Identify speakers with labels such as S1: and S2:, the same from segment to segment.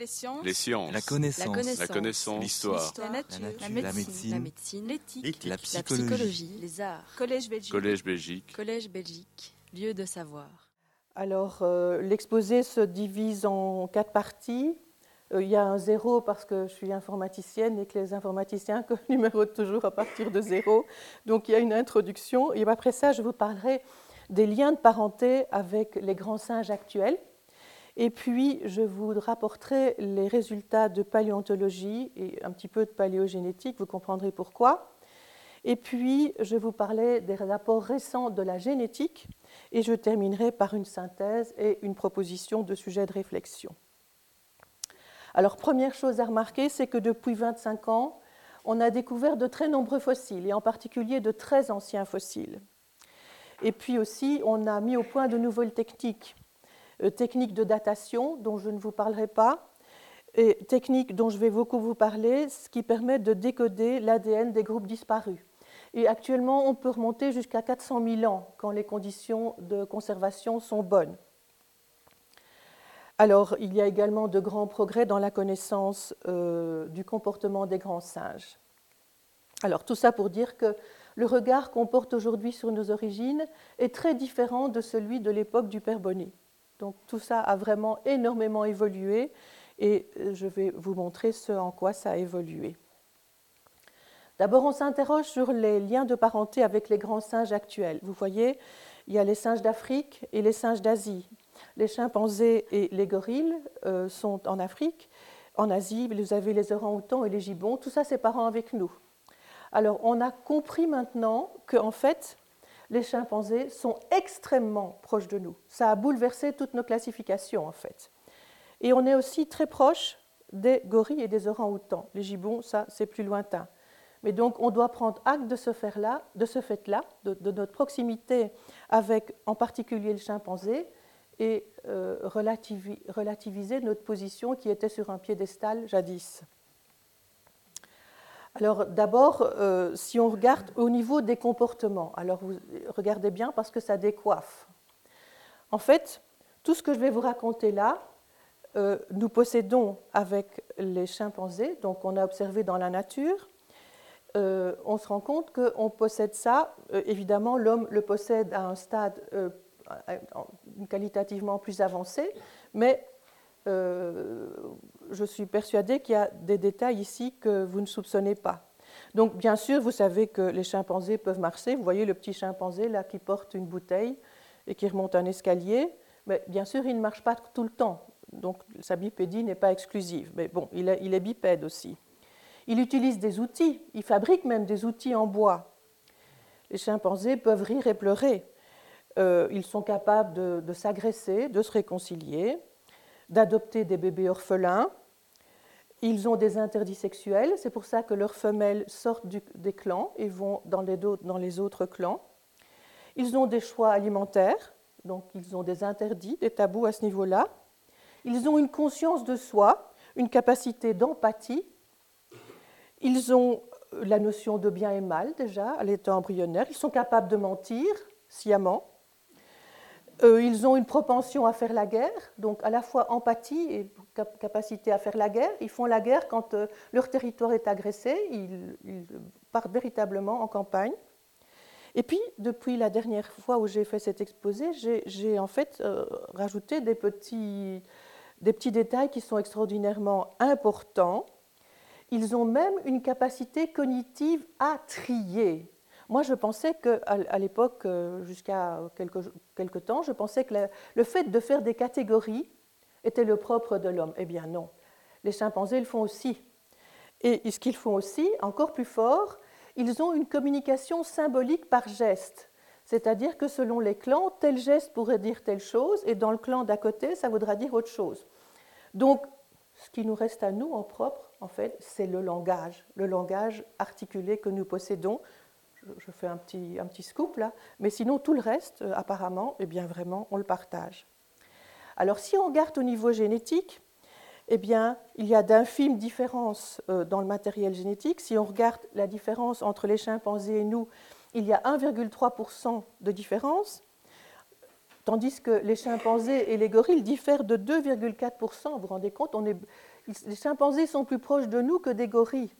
S1: Les sciences.
S2: Les sciences.
S3: La connaissance.
S4: La connaissance.
S2: L'histoire.
S1: La nature.
S3: La nature.
S4: La
S3: La
S4: médecine.
S3: médecine.
S4: La médecine.
S1: L'éthique.
S3: La
S4: La
S3: psychologie.
S4: psychologie. Les arts.
S1: Collège Belgique.
S2: Collège Belgique.
S4: Collège Belgique. Lieu de savoir.
S5: Alors, euh, l'exposé se divise en quatre parties. Euh, il y a un zéro parce que je suis informaticienne et que les informaticiens numérotent toujours à partir de zéro. Donc, il y a une introduction. Et après ça, je vous parlerai des liens de parenté avec les grands singes actuels. Et puis, je vous rapporterai les résultats de paléontologie et un petit peu de paléogénétique. Vous comprendrez pourquoi. Et puis, je vous parlais des rapports récents de la génétique et je terminerai par une synthèse et une proposition de sujet de réflexion. Alors, première chose à remarquer, c'est que depuis 25 ans, on a découvert de très nombreux fossiles, et en particulier de très anciens fossiles. Et puis aussi, on a mis au point de nouvelles techniques, techniques de datation, dont je ne vous parlerai pas, et techniques dont je vais beaucoup vous parler, ce qui permet de décoder l'ADN des groupes disparus. Et actuellement, on peut remonter jusqu'à 400 000 ans quand les conditions de conservation sont bonnes. Alors, il y a également de grands progrès dans la connaissance euh, du comportement des grands singes. Alors, tout ça pour dire que le regard qu'on porte aujourd'hui sur nos origines est très différent de celui de l'époque du Père Bonnet. Donc, tout ça a vraiment énormément évolué et je vais vous montrer ce en quoi ça a évolué. D'abord, on s'interroge sur les liens de parenté avec les grands singes actuels. Vous voyez, il y a les singes d'Afrique et les singes d'Asie. Les chimpanzés et les gorilles euh, sont en Afrique. En Asie, vous avez les orang-outans et les gibbons. Tout ça, c'est parents avec nous. Alors, on a compris maintenant qu'en fait, les chimpanzés sont extrêmement proches de nous. Ça a bouleversé toutes nos classifications, en fait. Et on est aussi très proche des gorilles et des orang-outans. Les gibbons, ça, c'est plus lointain. Mais donc, on doit prendre acte de ce fait-là, de, ce fait-là, de, notre proximité avec, en particulier, le chimpanzé, et euh, relativi, relativiser notre position qui était sur un piédestal jadis. Alors, d'abord, euh, si on regarde au niveau des comportements, alors vous regardez bien parce que ça décoiffe. En fait, tout ce que je vais vous raconter là, euh, nous possédons avec les chimpanzés, donc on a observé dans la nature, euh, on se rend compte qu'on possède ça. Évidemment, l'homme le possède à un stade qualitativement plus avancé, mais je suis persuadée qu'il y a des détails ici que vous ne soupçonnez pas. Donc, bien sûr, vous savez que les chimpanzés peuvent marcher. Vous voyez le petit chimpanzé là qui porte une bouteille et qui remonte un escalier. Mais bien sûr, il ne marche pas tout le temps. Donc, sa bipédie n'est pas exclusive. Mais bon, il est, bipède aussi. Il utilise des outils, il fabrique même des outils en bois. Les chimpanzés peuvent rire et pleurer. Euh, ils sont capables de s'agresser, de se réconcilier, d'adopter des bébés orphelins. Ils ont des interdits sexuels, c'est pour ça que leurs femelles sortent des clans et vont dans les, autres clans. Ils ont des choix alimentaires, donc ils ont des interdits, des tabous à ce niveau-là. Ils ont une conscience de soi, une capacité d'empathie ils ont la notion de bien et mal déjà à l'état embryonnaire. Ils sont capables de mentir sciemment. Euh, ils ont une propension à faire la guerre, donc à la fois empathie et capacité à faire la guerre. Ils font la guerre quand euh, leur territoire est agressé. Ils, partent véritablement en campagne. Et puis, depuis la dernière fois où j'ai fait cet exposé, j'ai en fait euh, rajouté des petits, des petits détails qui sont extraordinairement importants ils ont même une capacité cognitive à trier. Moi, je pensais qu'à à, l'époque, jusqu'à quelques, temps, je pensais que le, fait de faire des catégories était le propre de l'homme. Eh bien non, les chimpanzés le font aussi. Et ce qu'ils font aussi, encore plus fort, ils ont une communication symbolique par geste. C'est-à-dire que selon les clans, tel geste pourrait dire telle chose, et dans le clan d'à côté, ça voudra dire autre chose. Donc, ce qui nous reste à nous en propre, en fait, c'est le langage, le langage articulé que nous possédons. Je fais un petit, un petit scoop là, mais sinon tout le reste, apparemment, eh bien vraiment, on le partage. Alors si on regarde au niveau génétique, eh bien, il y a d'infimes différences dans le matériel génétique. Si on regarde la différence entre les chimpanzés et nous, il y a 1,3% de différence. tandis que les chimpanzés et les gorilles diffèrent de 2,4%. Vous vous rendez compte Les chimpanzés sont plus proches de nous que des gorilles.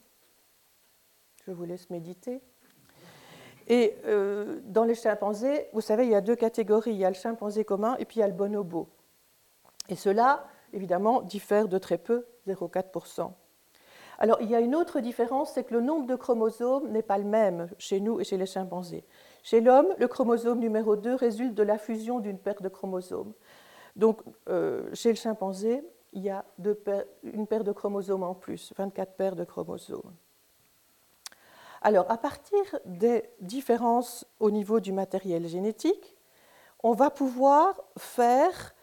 S5: Je vous laisse méditer. Et euh, dans les chimpanzés, vous savez, il y a deux catégories. Il y a le chimpanzé commun et puis il y a le bonobo. Et cela, évidemment, diffère de très peu, 0,4%. Alors, il y a une autre différence, c'est que le nombre de chromosomes n'est pas le même chez nous et chez les chimpanzés. Chez l'homme, le chromosome numéro 2 résulte de la fusion d'une paire de chromosomes. Donc, euh, chez le chimpanzé, il y a une paire de chromosomes en plus, 24 paires de chromosomes. Alors, à partir des différences au niveau du matériel génétique, on va pouvoir faire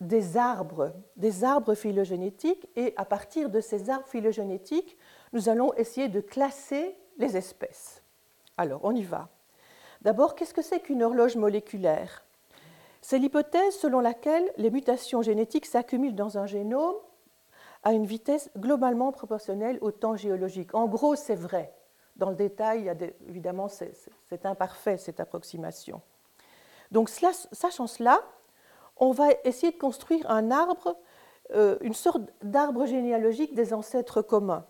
S5: des arbres, des arbres phylogénétiques, et à partir de ces arbres phylogénétiques, nous allons essayer de classer les espèces. Alors, on y va. D'abord, qu'est-ce que c'est qu'une horloge moléculaire? C'est l'hypothèse selon laquelle les mutations génétiques s'accumulent dans un génome à une vitesse globalement proportionnelle au temps géologique. En gros, c'est vrai. Dans le détail, évidemment, c'est imparfait, cette approximation. Donc, sachant cela, on va essayer de construire un arbre, euh, une sorte d'arbre généalogique des ancêtres communs.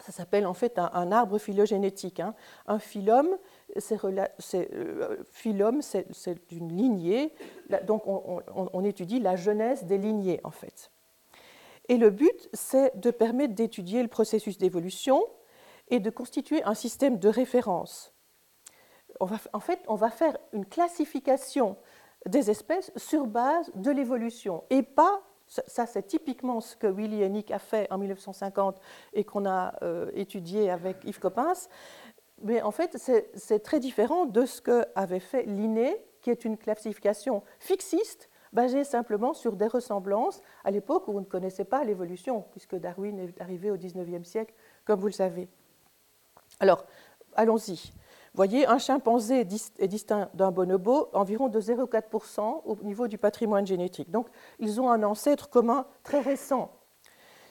S5: Ça s'appelle en fait un, arbre phylogénétique. Hein. Un phylum, c'est euh, une lignée, donc on, étudie la genèse des lignées en fait. Et le but, c'est de permettre d'étudier le processus d'évolution et de constituer un système de référence. en fait, on va faire une classification des espèces sur base de l'évolution et pas ça, c'est typiquement ce que Willy Hennig a fait en 1950 et qu'on a euh, étudié avec Yves Coppens. Mais en fait, c'est très différent de ce qu'avait fait Linné, qui est une classification fixiste basée simplement sur des ressemblances à l'époque où on ne connaissait pas l'évolution, puisque Darwin est arrivé au 19e siècle, comme vous le savez. Alors, allons-y voyez, un chimpanzé est distinct d'un bonobo environ de 0,4% au niveau du patrimoine génétique. Donc, ils ont un ancêtre commun très récent.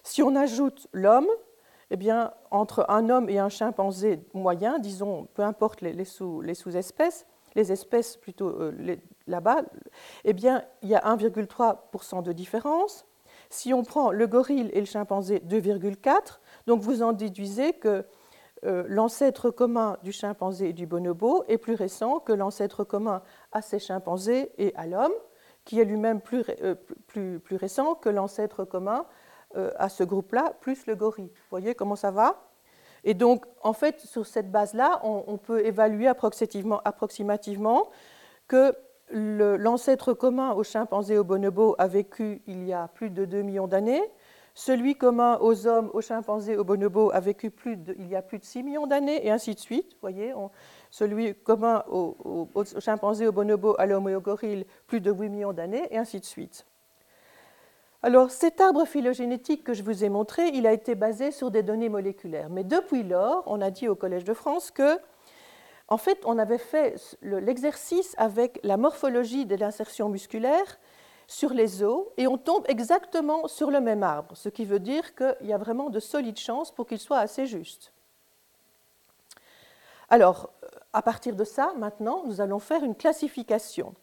S5: Si on ajoute l'homme, eh bien, entre un homme et un chimpanzé moyen, disons, peu importe les, sous-espèces, les espèces plutôt euh, là-bas, eh bien, il y a 1,3% de différence. Si on prend le gorille et le chimpanzé, 2,4%, donc vous en déduisez que l'ancêtre commun du chimpanzé et du bonobo est plus récent que l'ancêtre commun à ces chimpanzés et à l'homme, qui est lui-même plus, euh, récent que l'ancêtre commun euh, à ce groupe-là, plus le gorille. Vous voyez comment ça va? Et donc, en fait, sur cette base-là, on, peut évaluer approximativement, approximativement que l'ancêtre commun au chimpanzé et au bonobo a vécu il y a plus de 2 millions d'années, celui commun aux hommes, aux chimpanzés, aux bonobos a vécu plus il y a plus de 6 millions d'années, et ainsi de suite. Voyez, celui commun aux, chimpanzés, aux bonobos, à l'homme et au gorille, plus de 8 millions d'années, et ainsi de suite. Alors, cet arbre phylogénétique que je vous ai montré, il a été basé sur des données moléculaires. Mais depuis lors, on a dit au Collège de France que, en fait, on avait fait l'exercice avec la morphologie de l'insertion musculaire sur les os et on tombe exactement sur le même arbre, ce qui veut dire qu'il y a vraiment de solides chances pour qu'il soit assez juste. Alors, à partir de ça, maintenant, nous allons faire une classification.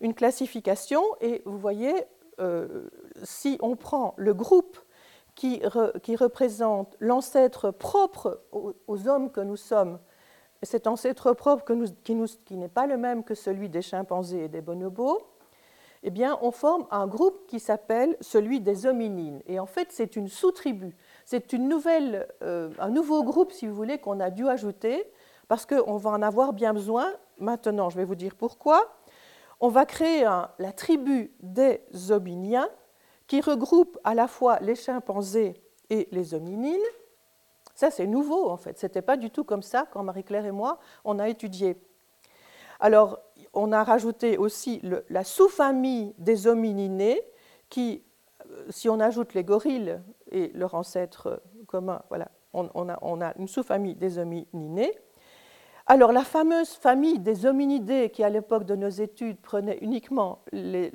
S5: Une classification, et vous voyez, euh, si on prend le groupe qui, représente l'ancêtre propre aux, hommes que nous sommes, cet ancêtre propre qui n'est pas le même que celui des chimpanzés et des bonobos, eh bien, on forme un groupe qui s'appelle celui des hominines. Et en fait, c'est une sous-tribu. C'est une nouvelle, euh, un nouveau groupe, si vous voulez, qu'on a dû ajouter, parce qu'on va en avoir bien besoin. Maintenant, je vais vous dire pourquoi. On va créer la tribu des hominiens, qui regroupe à la fois les chimpanzés et les hominines. Ça, c'est nouveau, en fait. Ce n'était pas du tout comme ça quand Marie-Claire et moi, on a étudié. Alors, on a rajouté aussi la sous-famille des homininés, qui, euh, si on ajoute les gorilles et leur ancêtre commun, on, a, une sous-famille des homininés. Alors, la fameuse famille des hominidés, qui à l'époque de nos études prenait uniquement les,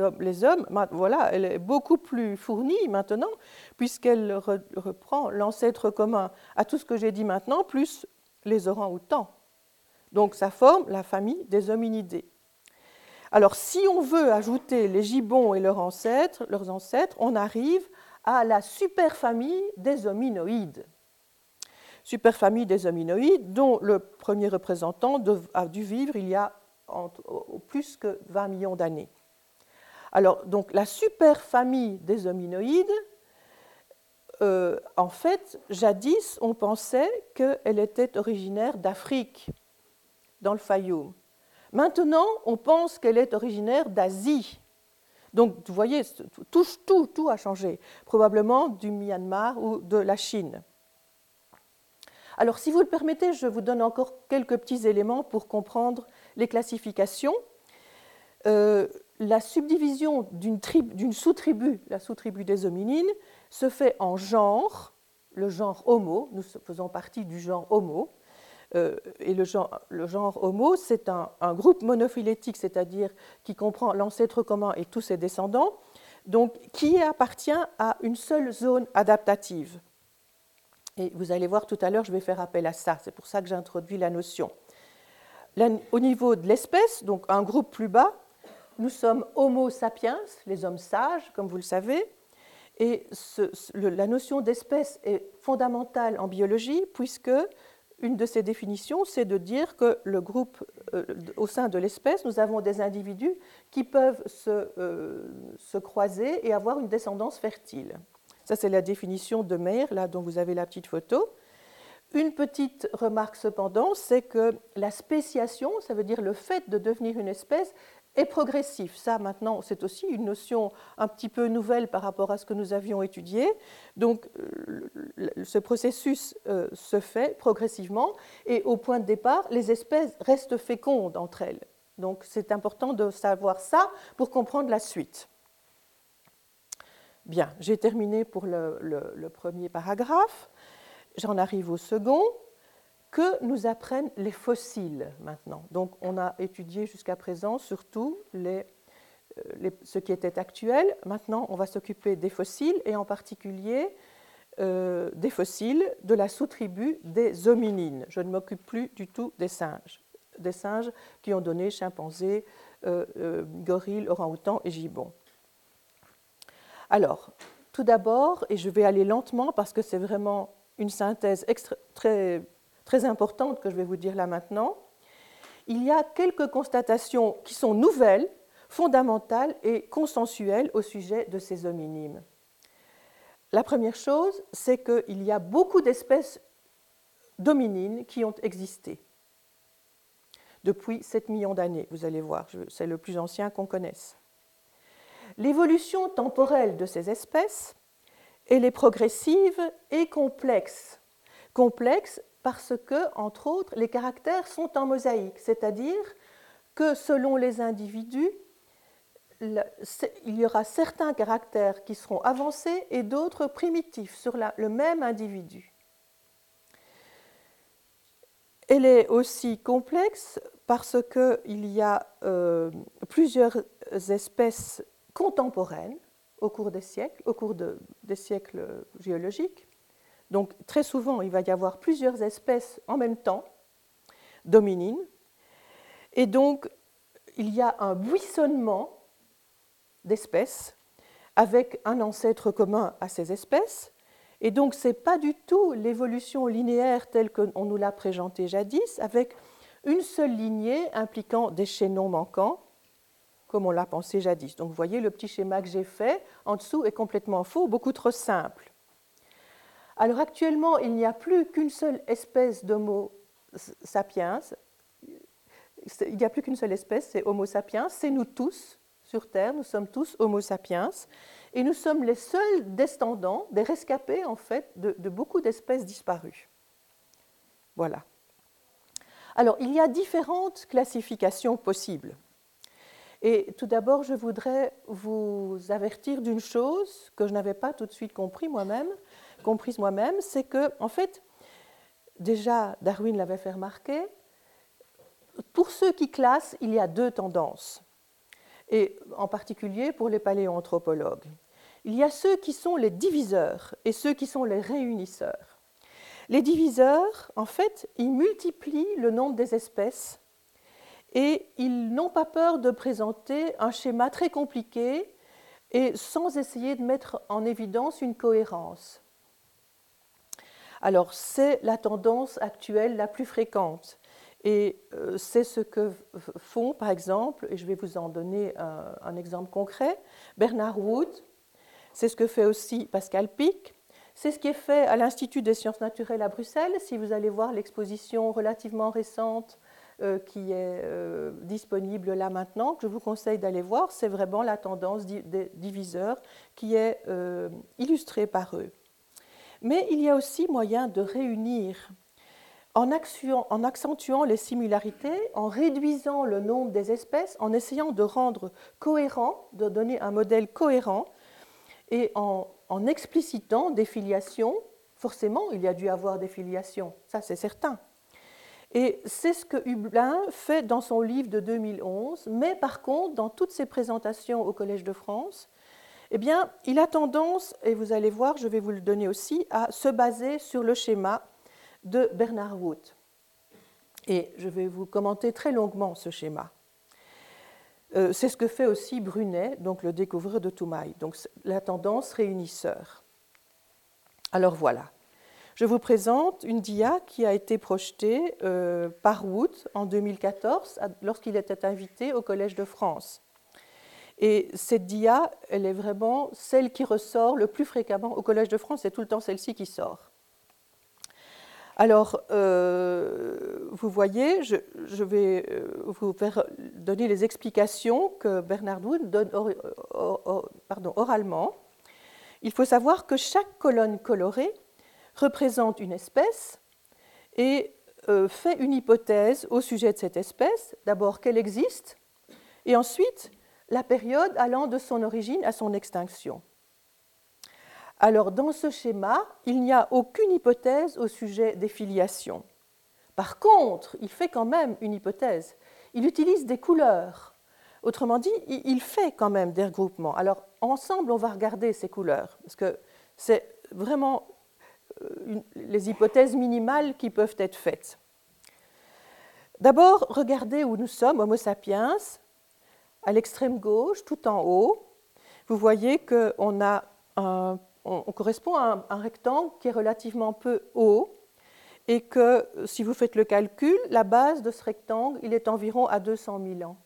S5: hommes, voilà, elle est beaucoup plus fournie maintenant, puisqu'elle reprend l'ancêtre commun à tout ce que j'ai dit maintenant, plus les orang-outans. Donc ça forme la famille des hominidés. Alors, si on veut ajouter les gibbons et leurs ancêtres, on arrive à la superfamille des hominoïdes. Superfamille des hominoïdes, dont le premier représentant a dû vivre il y a plus que 20 millions d'années. Alors, donc, la superfamille des hominoïdes, euh, en fait, jadis, on pensait qu'elle était originaire d'Afrique, dans le Fayoum. Maintenant, on pense qu'elle est originaire d'Asie. Donc, vous voyez, tout, tout, tout a changé, probablement du Myanmar ou de la Chine. Alors, si vous le permettez, je vous donne encore quelques petits éléments pour comprendre les classifications. Euh, la subdivision d'une sous-tribu, la sous-tribu des hominines, se fait en genre, le genre Homo, nous faisons partie du genre Homo, euh, et le genre, Homo, c'est un, groupe monophylétique, c'est-à-dire qui comprend l'ancêtre commun et tous ses descendants, donc qui appartient à une seule zone adaptative. Et vous allez voir tout à l'heure, je vais faire appel à ça, c'est pour ça que j'ai introduit la notion. au niveau de l'espèce, donc un groupe plus bas, nous sommes Homo sapiens, les hommes sages, comme vous le savez, et la notion d'espèce est fondamentale en biologie, puisque une de ces définitions, c'est de dire que le groupe, euh, au sein de l'espèce, nous avons des individus qui peuvent se, euh, se, croiser et avoir une descendance fertile. Ça, c'est la définition de Meyer, là dont vous avez la petite photo. Une petite remarque cependant, c'est que la spéciation, ça veut dire le fait de devenir une espèce, est progressif. Ça, maintenant, c'est aussi une notion un petit peu nouvelle par rapport à ce que nous avions étudié. Donc, ce processus euh, se fait progressivement et au point de départ, les espèces restent fécondes entre elles. Donc, c'est important de savoir ça pour comprendre la suite. Bien, j'ai terminé pour le premier paragraphe. J'en arrive au second que nous apprennent les fossiles maintenant. Donc on a étudié jusqu'à présent surtout euh, ce qui était actuel. Maintenant on va s'occuper des fossiles et en particulier euh, des fossiles de la sous-tribu des hominines. Je ne m'occupe plus du tout des singes, des singes qui ont donné chimpanzés, euh, gorilles, orang-outans et gibbons. Alors, tout d'abord, et je vais aller lentement parce que c'est vraiment une synthèse très très importante que je vais vous dire là maintenant, il y a quelques constatations qui sont nouvelles, fondamentales et consensuelles au sujet de ces hominimes. La première chose, c'est qu'il y a beaucoup d'espèces d'hominines qui ont existé depuis 7 millions d'années, vous allez voir, c'est le plus ancien qu'on connaisse. L'évolution temporelle de ces espèces, elle est progressive et complexe. Complexe parce que, entre autres, les caractères sont en mosaïque, c'est-à-dire que selon les individus, il y aura certains caractères qui seront avancés et d'autres primitifs sur le même individu. Elle est aussi complexe parce qu'il y a euh, plusieurs espèces contemporaines au cours des siècles, au cours des siècles géologiques, donc très souvent, il va y avoir plusieurs espèces en même temps, dominines, et donc il y a un buissonnement d'espèces avec un ancêtre commun à ces espèces. Et donc, ce n'est pas du tout l'évolution linéaire telle qu'on nous l'a présentée jadis, avec une seule lignée impliquant des chaînons manquants, comme on l'a pensé jadis. Donc, vous voyez, le petit schéma que j'ai fait en dessous est complètement faux, beaucoup trop simple. Alors actuellement, il n'y a plus qu'une seule espèce d'Homo sapiens. Il n'y a plus qu'une seule espèce, c'est Homo sapiens. C'est nous tous sur Terre, nous sommes tous Homo sapiens. Et nous sommes les seuls descendants, des rescapés en fait, de, beaucoup d'espèces disparues. Voilà. Alors, il y a différentes classifications possibles. Et tout d'abord, je voudrais vous avertir d'une chose que je n'avais pas tout de suite compris moi-même, comprise moi-même, c'est que, en fait, déjà Darwin l'avait fait remarquer, pour ceux qui classent, il y a deux tendances, et en particulier pour les paléoanthropologues. Il y a ceux qui sont les diviseurs et ceux qui sont les réunisseurs. Les diviseurs, en fait, ils multiplient le nombre des espèces et ils n'ont pas peur de présenter un schéma très compliqué et sans essayer de mettre en évidence une cohérence. Alors, c'est la tendance actuelle la plus fréquente. Et euh, c'est ce que font, par exemple, et je vais vous en donner un, exemple concret, Bernard Wood, c'est ce que fait aussi Pascal Pic, c'est ce qui est fait à l'Institut des sciences naturelles à Bruxelles. Si vous allez voir l'exposition relativement récente euh, qui est euh, disponible là maintenant, que je vous conseille d'aller voir, c'est vraiment la tendance des diviseurs qui est illustrée par eux. Mais il y a aussi moyen de réunir en, accentuant les similarités, en réduisant le nombre des espèces, en essayant de rendre cohérent, de donner un modèle cohérent, et en, explicitant des filiations, forcément il y a dû avoir des filiations, ça c'est certain. Et c'est ce que Hublin fait dans son livre de 2011, mais par contre, dans toutes ses présentations au Collège de France, eh bien, il a tendance, et vous allez voir, je vais vous le donner aussi, à se baser sur le schéma de Bernard Wood. Et je vais vous commenter très longuement ce schéma. Euh, c'est ce que fait aussi Brunet, donc le découvreur de Toumaï, donc la tendance réunisseur. Alors voilà, je vous présente une dia qui a été projetée euh, par Wood en 2014 lorsqu'il était invité au Collège de France. Et cette dia, elle est vraiment celle qui ressort le plus fréquemment au Collège de France, c'est tout le temps celle-ci qui sort. Alors, euh, vous voyez, je, vais euh, vous donner les explications que Bernard Wood donne oralement. Il faut savoir que chaque colonne colorée représente une espèce et euh, fait une hypothèse au sujet de cette espèce. D'abord qu'elle existe, et ensuite la période allant de son origine à son extinction. Alors dans ce schéma, il n'y a aucune hypothèse au sujet des filiations. Par contre, il fait quand même une hypothèse. Il utilise des couleurs. Autrement dit, il fait quand même des regroupements. Alors ensemble, on va regarder ces couleurs, parce que c'est vraiment euh, les hypothèses minimales qui peuvent être faites. D'abord, regardez où nous sommes, Homo sapiens, à l'extrême gauche, tout en haut, vous voyez qu'on correspond à un, rectangle qui est relativement peu haut et que si vous faites le calcul, la base de ce rectangle, il est environ à 200 000 ans.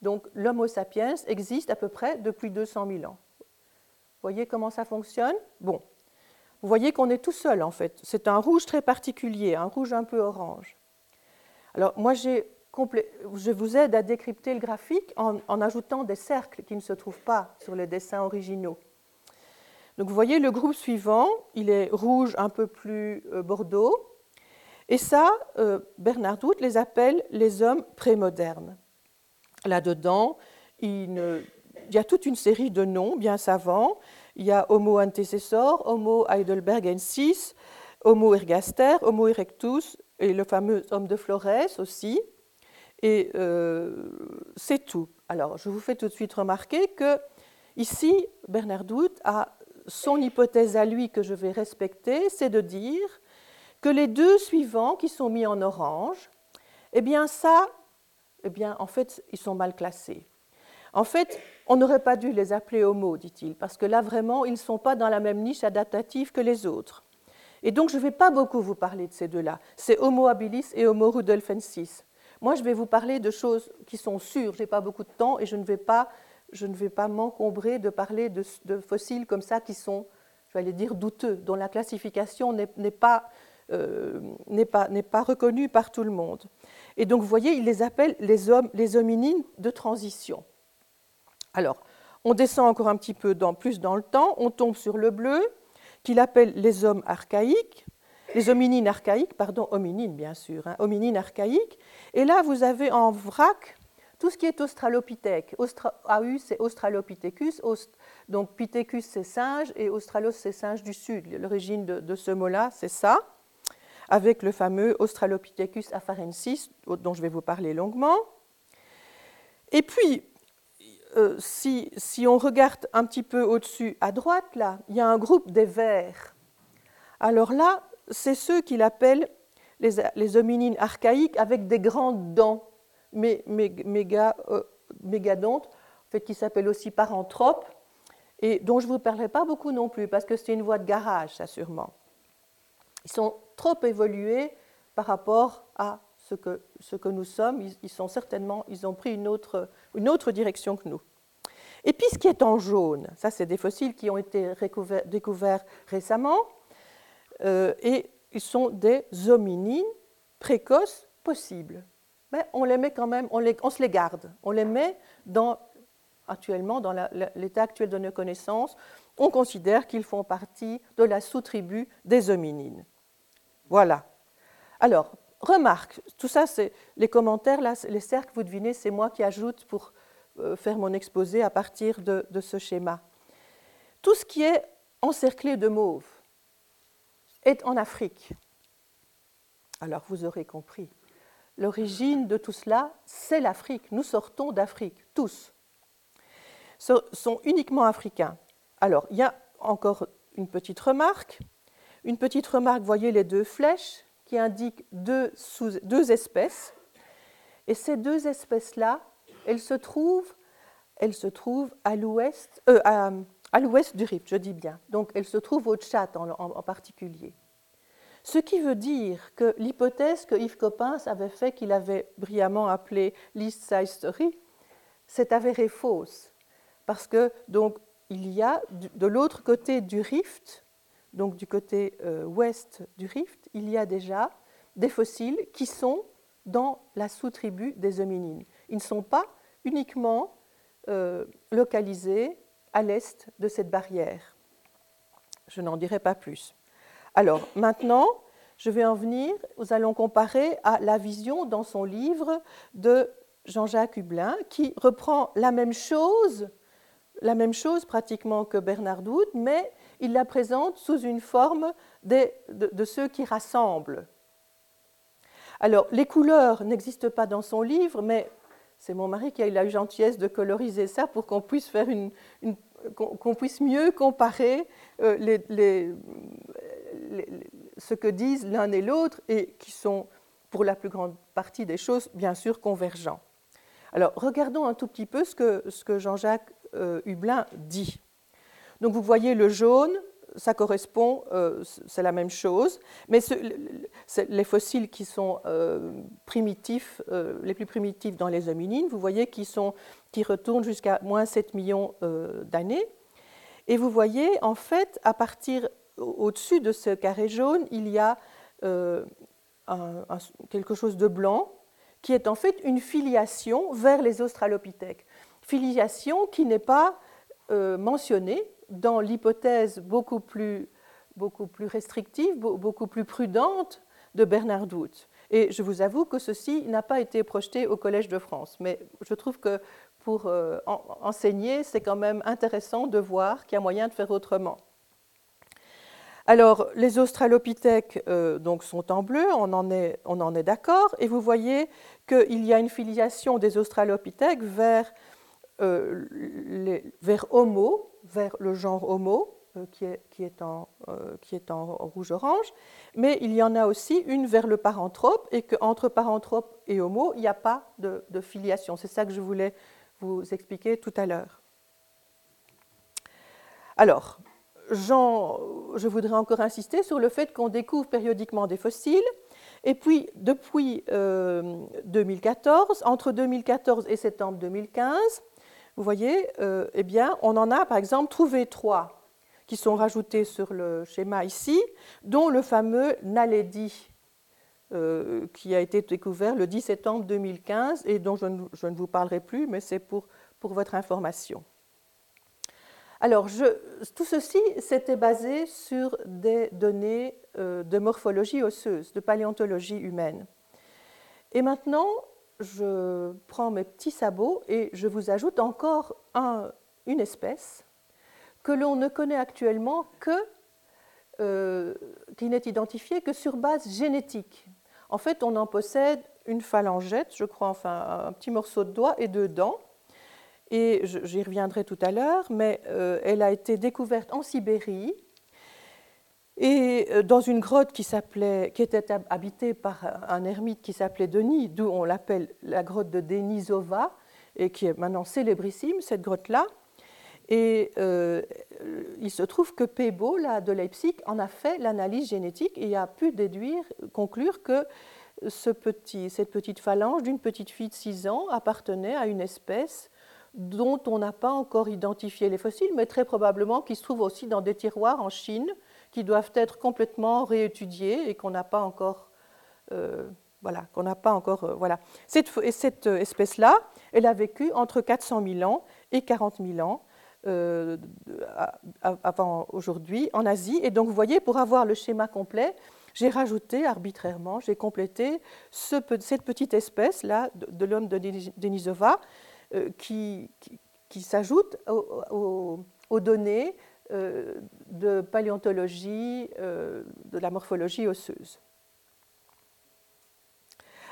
S5: Donc l'Homo sapiens existe à peu près depuis 200 000 ans. Vous voyez comment ça fonctionne? Bon, vous voyez qu'on est tout seul en fait. C'est un rouge très particulier, un rouge un peu orange. Alors moi j'ai je vous aide à décrypter le graphique en, ajoutant des cercles qui ne se trouvent pas sur les dessins originaux. Donc vous voyez le groupe suivant, il est rouge un peu plus euh, bordeaux. Et ça, euh, Bernard Wood les appelle les hommes prémodernes. Là-dedans, il, y a toute une série de noms bien savants. Il y a Homo antecessor, Homo heidelbergensis, Homo ergaster, Homo erectus et le fameux homme de Flores aussi. Et euh, c'est tout. Alors, je vous fais tout de suite remarquer que ici, Bernard Wood a son hypothèse à lui que je vais respecter, c'est de dire que les deux suivants qui sont mis en orange, eh bien ça, eh bien en fait, ils sont mal classés. En fait, on n'aurait pas dû les appeler homo, dit-il, parce que là vraiment, ils ne sont pas dans la même niche adaptative que les autres. Et donc, je ne vais pas beaucoup vous parler de ces deux-là. C'est Homo habilis et Homo rudolfensis. Moi, je vais vous parler de choses qui sont sûres. Je n'ai pas beaucoup de temps et je ne vais pas, je ne vais pas m'encombrer de parler de, fossiles comme ça qui sont, je vais dire, douteux, dont la classification n'est pas, euh, pas, pas, reconnue par tout le monde. Et donc, vous voyez, il les appelle les, les hominines de transition. Alors, on descend encore un petit peu plus dans le temps, on tombe sur le bleu, qu'il appelle les hommes archaïques, les hominines archaïques, pardon, hominines bien sûr, hein, hominines archaïques. Et là, vous avez en vrac tout ce qui est australopithèque. Austra AU, c'est Australopithecus, donc Pithecus, c'est singe, et Australos, c'est singe du sud. L'origine de, ce mot-là, c'est ça, avec le fameux Australopithecus afarensis, dont je vais vous parler longuement. Et puis, euh, si, si, on regarde un petit peu au-dessus, à droite, là, il y a un groupe des vers. Alors là, c'est ceux qu'il appelle les, hominines archaïques avec des grandes dents. mégadontes, en fait, qui s'appellent aussi paranthropes, et dont je ne vous parlerai pas beaucoup non plus, parce que c'est une voie de garage, ça sûrement. Ils sont trop évolués par rapport à ce que, nous sommes. Ils, sont certainement, ils ont pris une autre, une autre direction que nous. Et puis ce qui est en jaune, ça c'est des fossiles qui ont été découverts récemment, euh, et ils sont des hominines précoces possibles. Mais on les met quand même, on, se les garde, on les met dans, actuellement dans l'état actuel de nos connaissances, on considère qu'ils font partie de la sous-tribu des hominines. Voilà. Alors, remarque, tout ça, c'est les commentaires, les cercles, vous devinez, c'est moi qui ajoute pour euh, faire mon exposé à partir de, ce schéma. Tout ce qui est encerclé de mauve est en Afrique. Alors, vous aurez compris. L'origine de tout cela, c'est l'Afrique. Nous sortons d'Afrique, tous. Ce sont uniquement africains. Alors, il y a encore une petite remarque. Une petite remarque, voyez les deux flèches qui indiquent deux, deux espèces. Et ces deux espèces-là, elles se trouvent, elles se trouvent à l'ouest, euh, à, l'ouest du Rift, je dis bien. Donc elles se trouvent au Tchad en, particulier. Ce qui veut dire que l'hypothèse que Yves Coppens avait fait, qu'il avait brillamment appelée l'East Side Story, s'est avérée fausse. Parce que donc il y a de l'autre côté du Rift, donc du côté euh, ouest du Rift, il y a déjà des fossiles qui sont dans la sous-tribu des hominines. Ils ne sont pas uniquement euh, localisés à l'est de cette barrière. Je n'en dirai pas plus. Alors maintenant, je vais en venir, nous allons comparer à la vision dans son livre de Jean-Jacques Hublin, qui reprend la même chose, la même chose pratiquement que Bernard Dout, mais il la présente sous une forme de, ceux qui rassemblent. Alors, les couleurs n'existent pas dans son livre, mais c'est mon mari qui a eu la gentillesse de coloriser ça pour qu'on puisse, faire une, qu'on puisse mieux comparer euh, ce que disent l'un et l'autre et qui sont, pour la plus grande partie des choses, bien sûr convergents. Alors, regardons un tout petit peu ce que, Jean-Jacques euh, Hublin dit. Donc vous voyez le jaune, ça correspond, euh, c'est la même chose, mais les fossiles qui sont primitifs, les plus primitifs dans les hominines, vous voyez qu'ils qui retournent jusqu'à moins 7 millions d'années. Et vous voyez, en fait, à partir au-dessus de ce carré jaune, il y a quelque chose de blanc qui est en fait une filiation vers les australopithèques. Filiation qui n'est pas mentionnée dans l'hypothèse beaucoup plus, beaucoup plus restrictive, beaucoup plus prudente de Bernard Dout. Et je vous avoue que ceci n'a pas été projeté au Collège de France. Mais je trouve que pour euh, enseigner, c'est quand même intéressant de voir qu'il y a moyen de faire autrement. Alors, les australopithèques euh, donc, sont en bleu, on en est, d'accord, et vous voyez qu'il y a une filiation des australopithèques vers, euh, Homo, vers le genre Homo, qui est, qui est en, qui est en rouge-orange, mais il y en a aussi une vers le paranthrope, et qu'entre paranthrope et Homo, il n'y a pas de, filiation. C'est ça que je voulais vous expliquer tout à l'heure. Alors, je voudrais encore insister sur le fait qu'on découvre périodiquement des fossiles, et puis depuis 2014, euh, entre 2014 et septembre 2015, vous voyez, euh, eh bien, on en a par exemple trouvé trois qui sont rajoutés sur le schéma ici, dont le fameux Naledi, euh, qui a été découvert le 10 septembre 2015 et dont je ne, vous parlerai plus, mais c'est pour, votre information. Alors, je, tout ceci, s'était basé sur des données euh, de morphologie osseuse, de paléontologie humaine. Et maintenant, je prends mes petits sabots et je vous ajoute encore une espèce que l'on ne connaît actuellement que, euh, qui n'est identifiée que sur base génétique. En fait, on en possède une phalangette, je crois, enfin un petit morceau de doigt et deux dents. Et j'y reviendrai tout à l'heure, mais euh, elle a été découverte en Sibérie. Et euh, dans une grotte qui, qui était habitée par un ermite qui s'appelait Denis, d'où on l'appelle la grotte de Denisova, et qui est maintenant célébrissime, cette grotte-là. Et euh, il se trouve que Pebo, de Leipzig, en a fait l'analyse génétique et a pu déduire, conclure que cette petite phalange d'une petite fille de 6 ans appartenait à une espèce dont on n'a pas encore identifié les fossiles, mais très probablement qui se trouve aussi dans des tiroirs en Chine, qui doivent être complètement réétudiés et qu'on n'a pas encore. Euh, voilà, qu'on n'a pas encore. Euh, voilà. Cette espèce-là, elle a vécu entre 400 000 ans et 40 000 ans euh, avant aujourd'hui en Asie. Et donc, vous voyez, pour avoir le schéma complet, j'ai rajouté arbitrairement, j'ai complété cette petite espèce-là de, l'homme de Denisova euh, qui, qui, s'ajoute aux, données euh, de paléontologie, de la morphologie osseuse.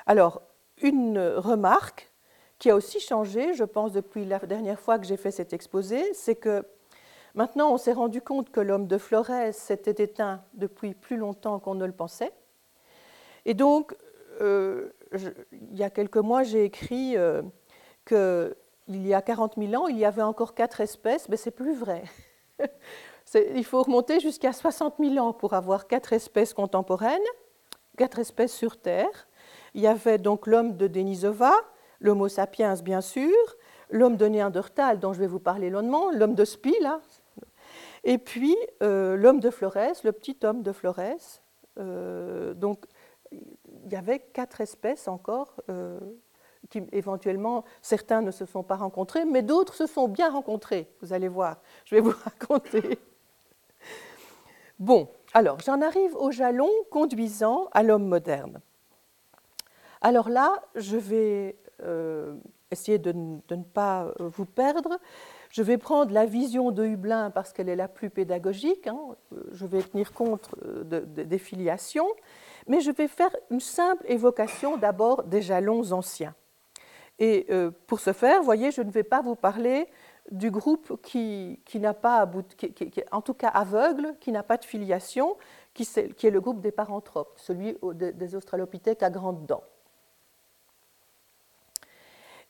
S5: Alors, une remarque qui a aussi changé, je pense, depuis la dernière fois que j'ai fait cet exposé, c'est que Maintenant, on s'est rendu compte que l'homme de Flores s'était éteint depuis plus longtemps qu'on ne le pensait. Et donc, euh, il y a quelques mois, j'ai écrit euh, qu'il y a 40 000 ans, il y avait encore quatre espèces, mais c'est plus vrai. il faut remonter jusqu'à 60 000 ans pour avoir quatre espèces contemporaines, quatre espèces sur Terre. Il y avait donc l'homme de Denisova, l'Homo sapiens bien sûr, l'homme de Néandertal dont je vais vous parler longuement, l'homme de Spi, là, et puis euh, l'homme de Flores, le petit homme de Flores. Euh, donc il y avait quatre espèces encore euh, qui éventuellement, certains ne se sont pas rencontrés, mais d'autres se sont bien rencontrés. Vous allez voir, je vais vous raconter. Bon, alors j'en arrive au jalon conduisant à l'homme moderne. Alors là, je vais essayer de, ne pas vous perdre. Je vais prendre la vision de Hublin parce qu'elle est la plus pédagogique. Hein. Je vais tenir compte euh, des filiations. Mais je vais faire une simple évocation d'abord des jalons anciens. Et euh, pour ce faire, voyez, je ne vais pas vous parler du groupe qui, n'a pas, en tout cas aveugle, qui n'a pas de filiation, qui, est, le groupe des paranthropes, celui des australopithèques à grandes dents.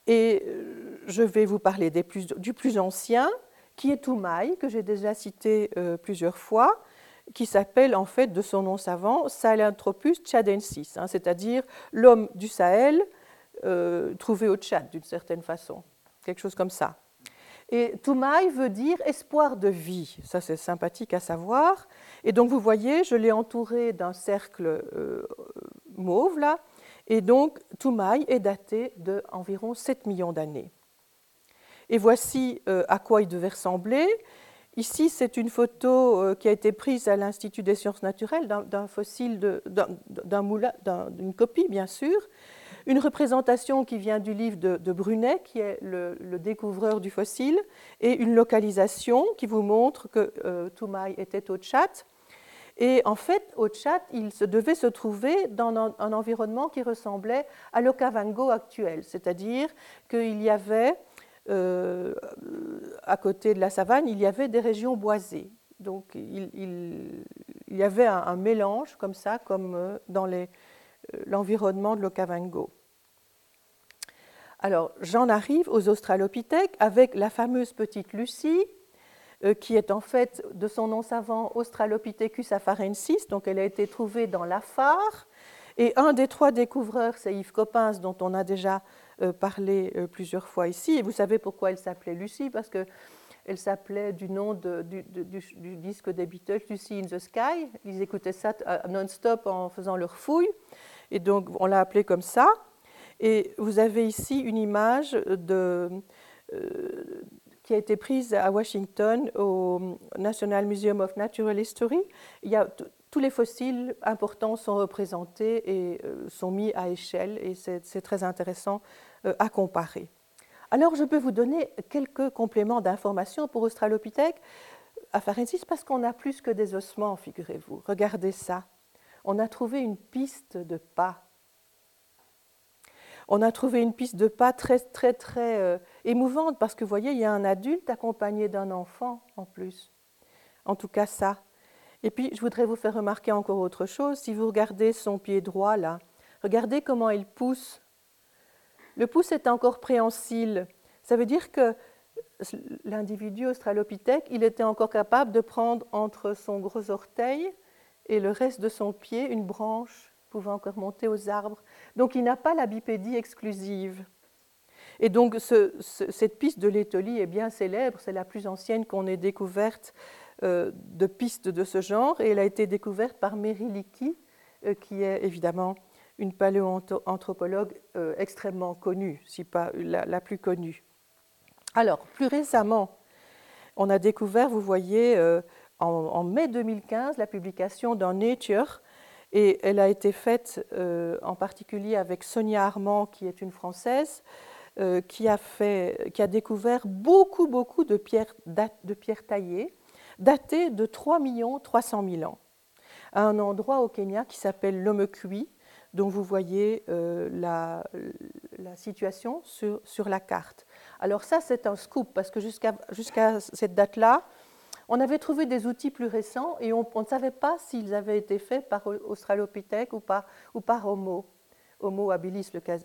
S5: Et euh, je vais vous parler du plus ancien, qui est Toumaï, que j'ai déjà cité euh, plusieurs fois, qui s'appelle en fait de son nom savant Sahelanthropus tchadensis, hein, c'est-à-dire l'homme du Sahel euh, trouvé au Tchad d'une certaine façon, quelque chose comme ça. Et Toumaï veut dire espoir de vie, ça c'est sympathique à savoir. Et donc vous voyez, je l'ai entouré d'un cercle mauve là, et donc, Toumaï est daté d'environ 7 millions d'années. Et voici euh, à quoi il devait ressembler. Ici, c'est une photo euh, qui a été prise à l'Institut des sciences naturelles d'un fossile, d'une copie, bien sûr. Une représentation qui vient du livre de, Brunet, qui est le, découvreur du fossile, et une localisation qui vous montre que euh, Toumaï était au Tchad. Et en fait, au Tchad, il se devait se trouver dans un, environnement qui ressemblait à l'Okavango actuel, c'est-à-dire qu'il y avait, euh, à côté de la savane, il y avait des régions boisées. Donc il, y avait un, mélange comme ça, comme euh, dans euh, l'environnement de l'Okavango. Alors j'en arrive aux australopithèques avec la fameuse petite Lucie, qui est en fait de son nom savant Australopithecus afarensis, donc elle a été trouvée dans l'Afar. Et un des trois découvreurs, c'est Yves Coppens, dont on a déjà euh, parlé euh, plusieurs fois ici. Et vous savez pourquoi elle s'appelait Lucie? Parce qu'elle s'appelait du nom du, disque des Beatles, Lucy in the Sky. Ils écoutaient ça non-stop en faisant leur fouille. Et donc, on l'a appelée comme ça. Et vous avez ici une image de, a été prise à Washington au National Museum of Natural History. Il y a tous les fossiles importants sont représentés et euh, sont mis à échelle et c'est très intéressant euh, à comparer. Alors je peux vous donner quelques compléments d'information pour Australopithèque afarensis parce qu'on a plus que des ossements, figurez-vous. Regardez ça. On a trouvé une piste de pas on a trouvé une piste de pas très, très, très euh, émouvante parce que, vous voyez, il y a un adulte accompagné d'un enfant en plus. En tout cas, ça. Et puis, je voudrais vous faire remarquer encore autre chose. Si vous regardez son pied droit, là, regardez comment il pousse. Le pouce est encore préhensile. Ça veut dire que l'individu australopithèque, il était encore capable de prendre entre son gros orteil et le reste de son pied une branche pouvant encore monter aux arbres. Donc il n'a pas la bipédie exclusive. Et donc cette piste de l'étolie est bien célèbre, c'est la plus ancienne qu'on ait découverte euh, de pistes de ce genre, et elle a été découverte par Mary Leakey, euh, qui est évidemment une paléoanthropologue euh, extrêmement connue, si pas la, plus connue. Alors, plus récemment, on a découvert, vous voyez, en, mai 2015, la publication dans Nature. Et elle a été faite en particulier avec Sonia Armand, qui est une Française, euh, qui, a découvert beaucoup, beaucoup de pierres, taillées, datées de 3 300 000 ans, à un endroit au Kenya qui s'appelle Lomekui, dont vous voyez euh, la, situation sur, la carte. Alors ça, c'est un scoop, parce que jusqu'à cette date-là, on avait trouvé des outils plus récents et on, ne savait pas s'ils avaient été faits par Australopithèque ou par Homo, Homo habilis, le cas,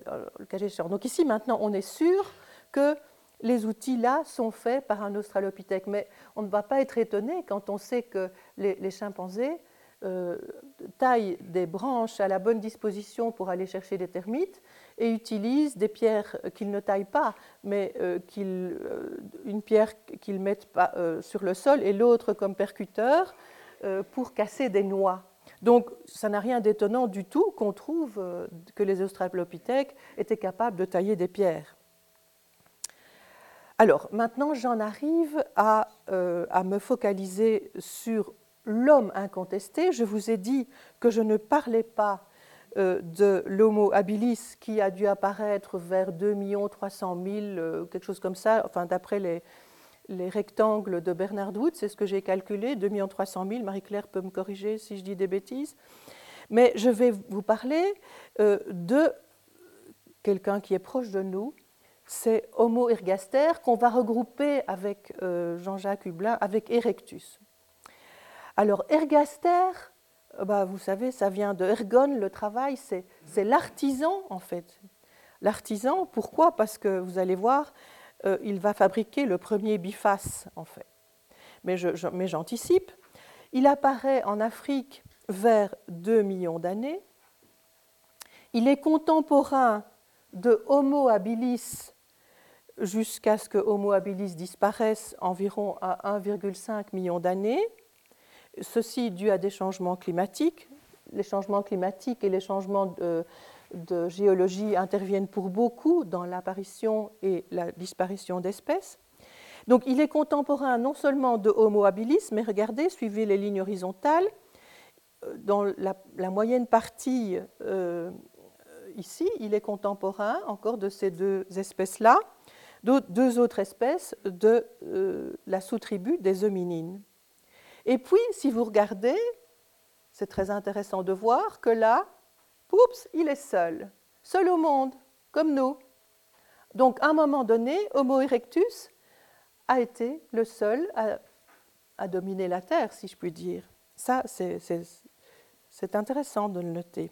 S5: échéant. Donc ici, maintenant, on est sûr que les outils-là sont faits par un Australopithèque. Mais on ne va pas être étonné quand on sait que les chimpanzés euh, taille des branches à la bonne disposition pour aller chercher des termites et utilise des pierres qu'ils ne taillent pas, mais euh, euh, une pierre qu'ils mettent sur le sol et l'autre comme percuteur pour casser des noix. Donc, ça n'a rien d'étonnant du tout qu'on trouve que les Australopithèques étaient capables de tailler des pierres. Alors, maintenant, j'en arrive à, à, me focaliser sur l'homme incontesté. Je vous ai dit que je ne parlais pas euh, de l'Homo habilis qui a dû apparaître vers 2 300 000, quelque chose comme ça, enfin d'après les, rectangles de Bernard Wood, c'est ce que j'ai calculé, 2 300 000. Marie-Claire peut me corriger si je dis des bêtises. Mais je vais vous parler euh, de quelqu'un qui est proche de nous, c'est Homo ergaster, qu'on va regrouper avec euh, Jean-Jacques Hublin, avec Erectus. Alors, ergaster, bah, vous savez, ça vient de ergon, le travail, c'est l'artisan en fait. L'artisan, pourquoi? Parce que vous allez voir, euh, il va fabriquer le premier biface en fait. Mais j'anticipe. il apparaît en Afrique vers 2 millions d'années. Il est contemporain de Homo habilis jusqu'à ce que Homo habilis disparaisse environ à 1,5 million d'années. Ceci dû à des changements climatiques. Les changements climatiques et les changements géologie interviennent pour beaucoup dans l'apparition et la disparition d'espèces. Donc il est contemporain non seulement de Homo habilis, mais regardez, suivez les lignes horizontales. Dans la, moyenne partie euh, ici, il est contemporain encore de ces deux espèces-là, deux autres espèces de euh, la sous-tribu des hominines. Et puis, si vous regardez, c'est très intéressant de voir que là, oups, il est seul, seul au monde, comme nous. Donc, à un moment donné, Homo erectus a été le seul à, dominer la Terre, si je puis dire. Ça, c'est intéressant de le noter.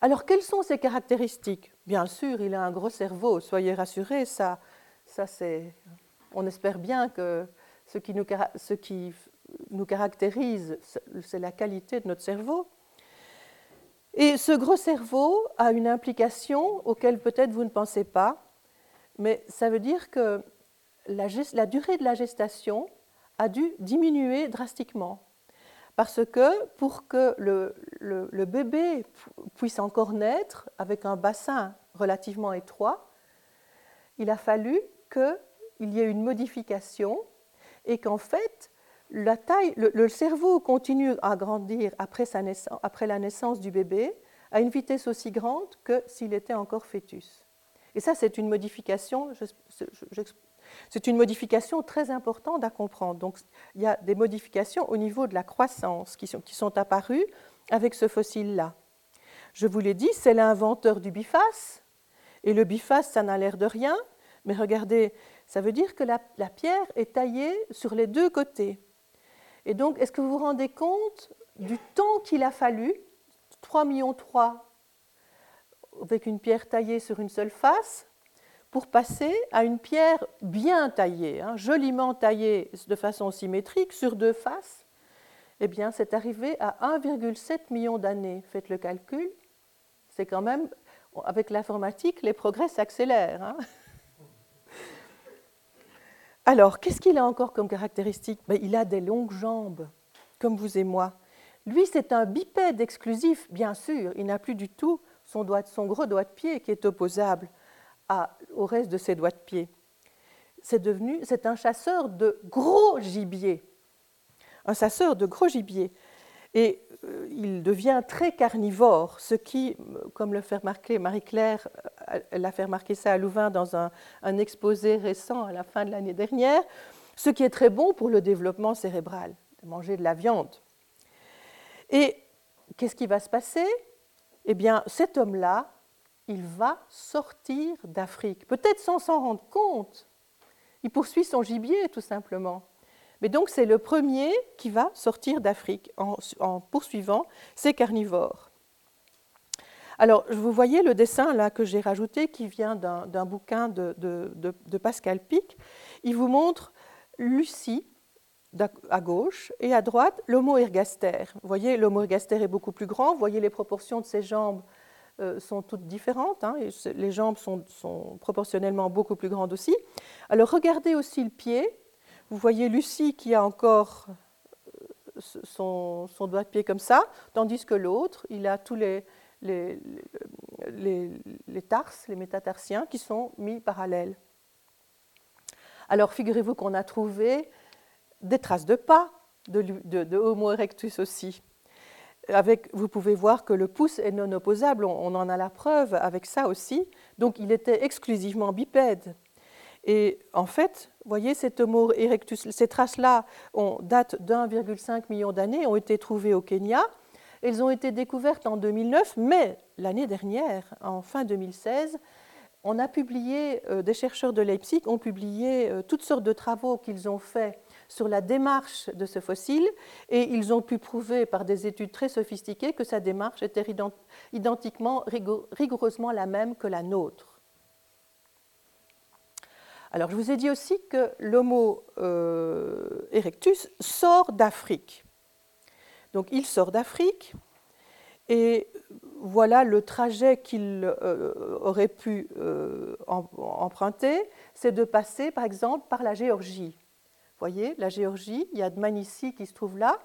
S5: Alors, quelles sont ses caractéristiques? Bien sûr, il a un gros cerveau, soyez rassurés, ça, ça c'est. On espère bien que ce qui nous, caractérise, c'est la qualité de notre cerveau. Et ce gros cerveau a une implication auquel peut-être vous ne pensez pas, mais ça veut dire que la, durée de la gestation a dû diminuer drastiquement. Parce que pour que le, le, bébé puisse encore naître avec un bassin relativement étroit, il a fallu qu'il y ait une modification et qu'en fait, la taille, le, cerveau continue à grandir après, la naissance du bébé à une vitesse aussi grande que s'il était encore fœtus. Et ça, c'est une modification, c'est une modification très importante à comprendre. Donc, il y a des modifications au niveau de la croissance qui sont, qui sont apparues avec ce fossile-là. Je vous l'ai dit, c'est l'inventeur du biface. Et le biface, ça n'a l'air de rien, mais regardez, ça veut dire que la, pierre est taillée sur les deux côtés. Et donc, est-ce que vous vous rendez compte du temps qu'il a fallu 3 millions 3 avec une pierre taillée sur une seule face pour passer à une pierre bien taillée, hein, joliment taillée de façon symétrique sur deux faces? Eh bien, c'est arrivé à 1,7 million d'années. Faites le calcul. C'est quand même, avec l'informatique, les progrès s'accélèrent. Hein. Alors, qu'est-ce qu'il a encore comme caractéristique? Ben, Il a des longues jambes, comme vous et moi. Lui, c'est un bipède exclusif, bien sûr. Il n'a plus du tout son, gros doigt de pied qui est opposable au reste de ses doigts de pied. C'est devenu, c'est un chasseur de gros gibier, un chasseur de gros gibier. Et euh, il devient très carnivore, ce qui, comme le fait remarquer Marie-Claire, elle a fait remarquer ça à Louvain dans un, un exposé récent à la fin de l'année dernière, ce qui est très bon pour le développement cérébral, de manger de la viande. Et qu'est-ce qui va se passer? Eh bien, cet homme-là, il va sortir d'Afrique, peut-être sans s'en rendre compte. Il poursuit son gibier, tout simplement. Mais donc, c'est le premier qui va sortir d'Afrique en, poursuivant ses carnivores. Alors, vous voyez le dessin là que j'ai rajouté qui vient d'un bouquin de, de, Pascal Pic. Il vous montre Lucie à gauche et à droite l'Homo ergaster. Vous voyez, l'Homo ergaster est beaucoup plus grand. Vous voyez les proportions de ses jambes euh, sont toutes différentes. Hein, les jambes sont, proportionnellement beaucoup plus grandes aussi. Alors regardez aussi le pied. Vous voyez Lucie qui a encore euh, son, doigt de pied comme ça, tandis que l'autre, il a tous les, tarses, les métatarsiens, qui sont mis parallèles. Alors figurez-vous qu'on a trouvé des traces de pas de Homo erectus aussi vous pouvez voir que le pouce est non opposable, on, en a la preuve avec ça aussi. Donc il était exclusivement bipède. Et en fait, vous voyez, ces traces-là datent d'1,5 million d'années, ont été trouvées au Kenya. Elles ont été découvertes en 2009, mais l'année dernière, en fin 2016, on a publié, euh, des chercheurs de Leipzig ont publié euh, toutes sortes de travaux qu'ils ont faits sur la démarche de ce fossile et ils ont pu prouver par des études très sophistiquées que sa démarche était identiquement, rigoureusement la même que la nôtre. Alors je vous ai dit aussi que l'Homo euh, erectus sort d'Afrique. Donc il sort d'Afrique et voilà le trajet qu'il euh, aurait pu euh, emprunter, c'est de passer par exemple par la Géorgie voyez, la Géorgie, il y a de Manici qui se trouve là.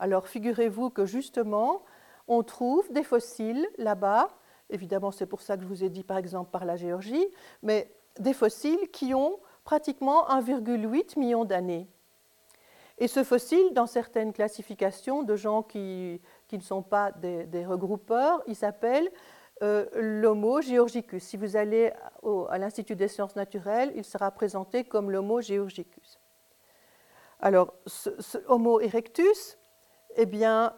S5: Alors figurez-vous que justement, on trouve des fossiles là-bas. Évidemment, c'est pour ça que je vous ai dit par exemple par la Géorgie, mais des fossiles qui ont pratiquement 1,8 million d'années. Et ce fossile, dans certaines classifications de gens qui, ne sont pas des, regroupeurs, il s'appelle euh, l'Homo georgicus. Si vous allez à l'Institut des sciences naturelles, il sera présenté comme l'Homo georgicus. Alors, ce, Homo erectus, eh bien,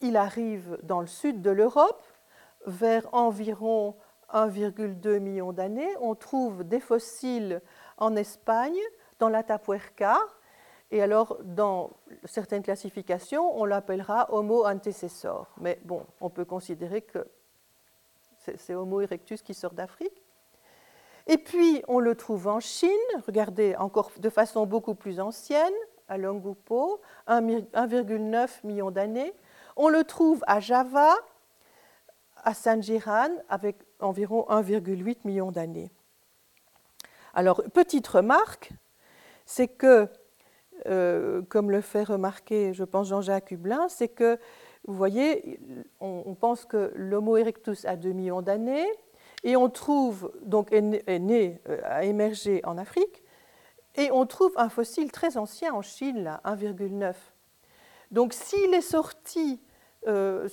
S5: il arrive dans le sud de l'Europe, vers environ 1,2 million d'années. On trouve des fossiles en Espagne, dans la Tapuerca, et alors, dans certaines classifications, on l'appellera Homo antecessor. Mais bon, on peut considérer que c'est Homo erectus qui sort d'Afrique. Et puis, on le trouve en Chine, regardez, encore de façon beaucoup plus ancienne, à Longupo, 1,9 million d'années. On le trouve à Java, à Sanjiran, avec environ 1,8 million d'années. Alors, petite remarque, c'est que, euh, comme le fait remarquer, je pense, Jean-Jacques Hublin, c'est que, vous voyez, on, pense que l'Homo erectus a 2 millions d'années, et on trouve, donc, est né, euh, a émergé en Afrique, et on trouve un fossile très ancien en Chine, là, 1,9. Donc s'il est sorti euh,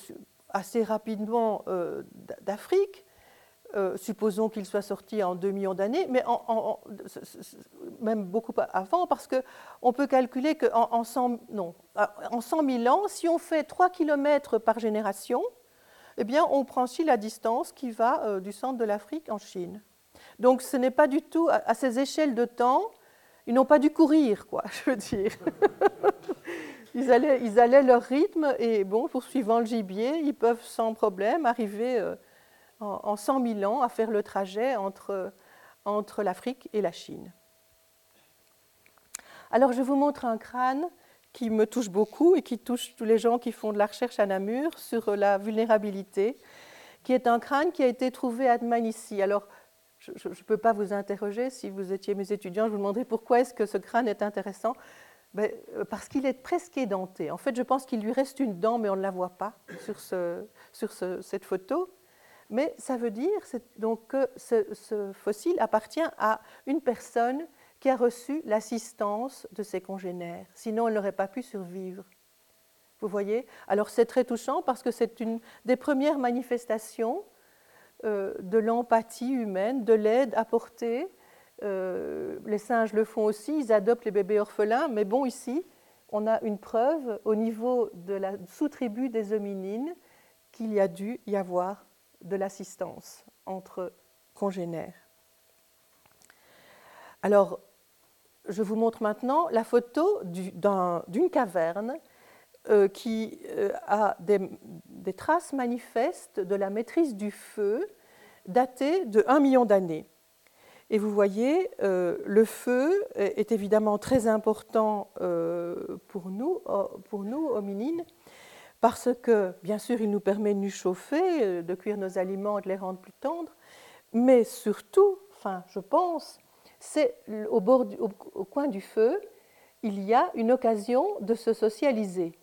S5: assez rapidement d'Afrique, euh, supposons qu'il soit sorti en 2 millions d'années, mais même beaucoup avant, parce qu'on peut calculer qu'en en 100, non, en 100 000 ans, si on fait 3 km par génération, eh bien, on franchit la distance qui va du centre de l'Afrique en Chine. Donc ce n'est pas du tout à ces échelles de temps ils n'ont pas dû courir, quoi, je veux dire. ils, allaient, ils allaient leur rythme et, bon, poursuivant le gibier, ils peuvent sans problème arriver euh, en, en 100 000 ans à faire le trajet entre, entre l'Afrique et la Chine. Alors, je vous montre un crâne qui me touche beaucoup et qui touche tous les gens qui font de la recherche à Namur sur la vulnérabilité, qui est un crâne qui a été trouvé à Dmanisi. Alors, je ne peux pas vous interroger, si vous étiez mes étudiants, je vous demanderais pourquoi est-ce que ce crâne est intéressant ben, euh, Parce qu'il est presque édenté. En fait, je pense qu'il lui reste une dent, mais on ne la voit pas sur, ce, sur ce, cette photo. Mais ça veut dire que ce, ce, fossile appartient à une personne qui a reçu l'assistance de ses congénères. Sinon, elle n'aurait pas pu survivre. Vous voyez? Alors c'est très touchant parce que c'est une des premières manifestations euh, de l'empathie humaine, de l'aide apportée. Euh, les singes le font aussi, ils adoptent les bébés orphelins, mais bon, ici, on a une preuve au niveau de la sous-tribu des hominines qu'il y a dû y avoir de l'assistance entre congénères. Alors, je vous montre maintenant la photo d'une caverne euh, qui euh, a des, traces manifestes de la maîtrise du feu datées de 1 million d'années. Et vous voyez, euh, le feu est évidemment très important pour, nous, pour nous, hominines, parce que, bien sûr, il nous permet de nous chauffer, de cuire nos aliments, de les rendre plus tendres, mais surtout, enfin, je pense, c'est au coin du feu, il y a une occasion de se socialiser.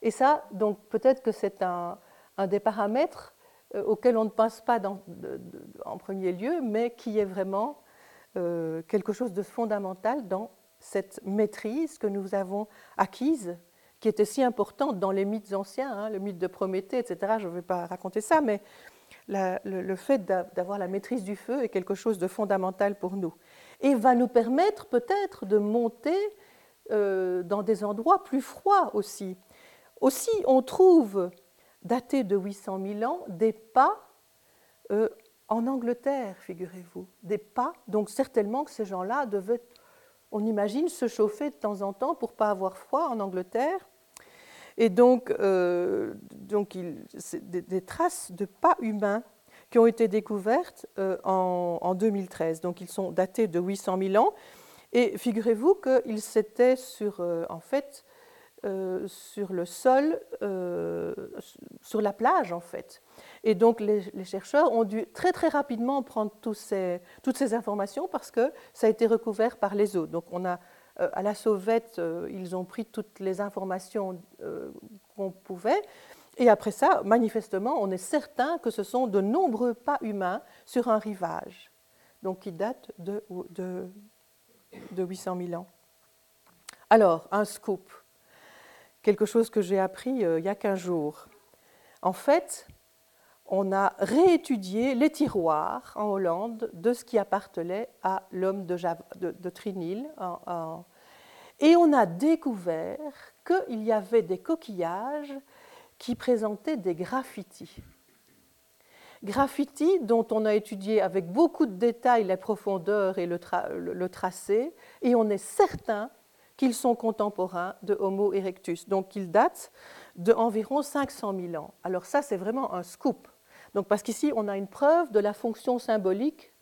S5: Et ça, donc peut-être que c'est un, des paramètres euh, auxquels on ne pense pas en premier lieu, mais qui est vraiment euh, quelque chose de fondamental dans cette maîtrise que nous avons acquise, qui était si importante dans les mythes anciens, hein, le mythe de Prométhée, etc. Je ne vais pas raconter ça, mais le, fait d'avoir la maîtrise du feu est quelque chose de fondamental pour nous. Et va nous permettre peut-être de monter euh, dans des endroits plus froids aussi. Aussi, on trouve, daté de 800 000 ans, des pas euh, en Angleterre, figurez-vous. Des pas, donc certainement que ces gens-là devaient, on imagine, se chauffer de temps en temps pour ne pas avoir froid en Angleterre. Et donc, euh, donc des, traces de pas humains qui ont été découvertes euh, en, en, 2013. Donc, ils sont datés de 800 000 ans. Et figurez-vous qu'ils s'étaient sur, en fait, euh, sur le sol, euh, sur la plage en fait. Et donc les, chercheurs ont dû très très rapidement prendre ces, toutes ces informations parce que ça a été recouvert par les eaux. Donc on a euh, à la sauvette, ils ont pris toutes les informations qu'on pouvait. Et après ça, manifestement, on est certain que ce sont de nombreux pas humains sur un rivage, donc qui date de, de, de 800 000 ans. Alors, un scoop quelque chose que j'ai appris euh, il y a 15 jours. En fait, on a réétudié les tiroirs en Hollande de ce qui appartenait à l'homme de, de, Trinil. et on a découvert qu'il y avait des coquillages qui présentaient des graffitis. Graffitis dont on a étudié avec beaucoup de détails la profondeur et le, le tracé, et on est certain qu'ils sont contemporains de Homo erectus, donc qu'ils datent d'environ 500 000 ans. Alors ça, c'est vraiment un scoop. Donc, parce qu'ici, on a une preuve de la fonction symbolique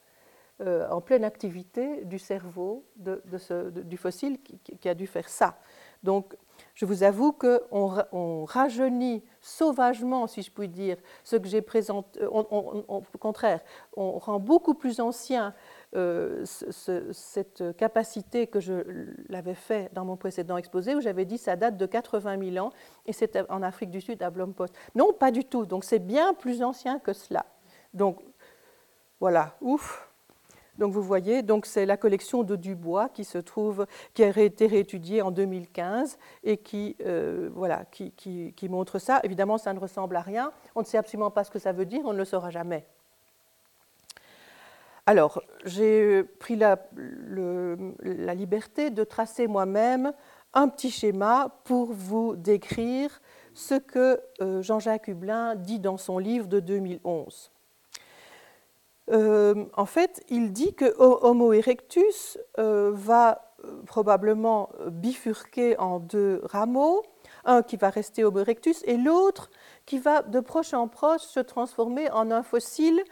S5: euh, en pleine activité du cerveau de, ce, du fossile qui, a dû faire ça. Donc, je vous avoue qu'on on rajeunit sauvagement, si je puis dire, ce que j'ai présenté. au contraire, on rend beaucoup plus ancien euh, cette capacité que je l'avais fait dans mon précédent exposé, où j'avais dit ça date de 80 000 ans, et c'était en Afrique du Sud, à Blompost. Non, pas du tout. Donc c'est bien plus ancien que cela. Donc voilà, ouf. Donc vous voyez, donc c'est la collection de Dubois qui se trouve, qui a été réétudiée en 2015 et qui, euh, voilà, qui montre ça. Évidemment, ça ne ressemble à rien. On ne sait absolument pas ce que ça veut dire. On ne le saura jamais. Alors, j'ai pris la, liberté de tracer moi-même un petit schéma pour vous décrire ce que euh, Jean-Jacques Hublin dit dans son livre de 2011. Euh, en fait, il dit que Homo erectus euh, va probablement bifurquer en deux rameaux, un qui va rester Homo erectus et l'autre qui va de proche en proche se transformer en un fossile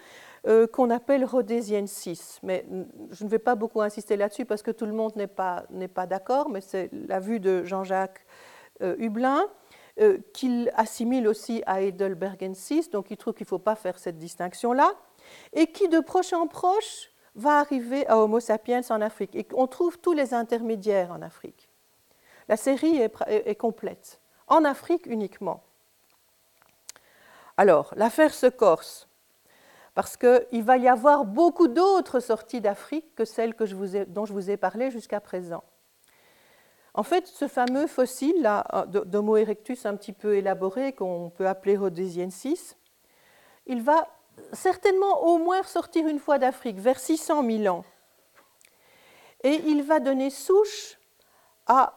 S5: euh, qu'on appelle rhodesiensis. Mais je ne vais pas beaucoup insister là-dessus parce que tout le monde n'est pas, pas d'accord, mais c'est la vue de Jean-Jacques euh, Hublin, euh, qu'il assimile aussi à Heidelbergensis, donc il trouve qu'il ne faut pas faire cette distinction-là, et qui de proche en proche va arriver à Homo sapiens en Afrique. Et on trouve tous les intermédiaires en Afrique. La série est complète, en Afrique uniquement. Alors, l'affaire se corse parce qu'il va y avoir beaucoup d'autres sorties d'Afrique que celles dont je vous ai parlé jusqu'à présent. En fait, ce fameux fossile d'Homo erectus un petit peu élaboré, qu'on peut appeler Rhodesiensis, il va certainement au moins sortir une fois d'Afrique, vers 600 000 ans. Et il va donner souche à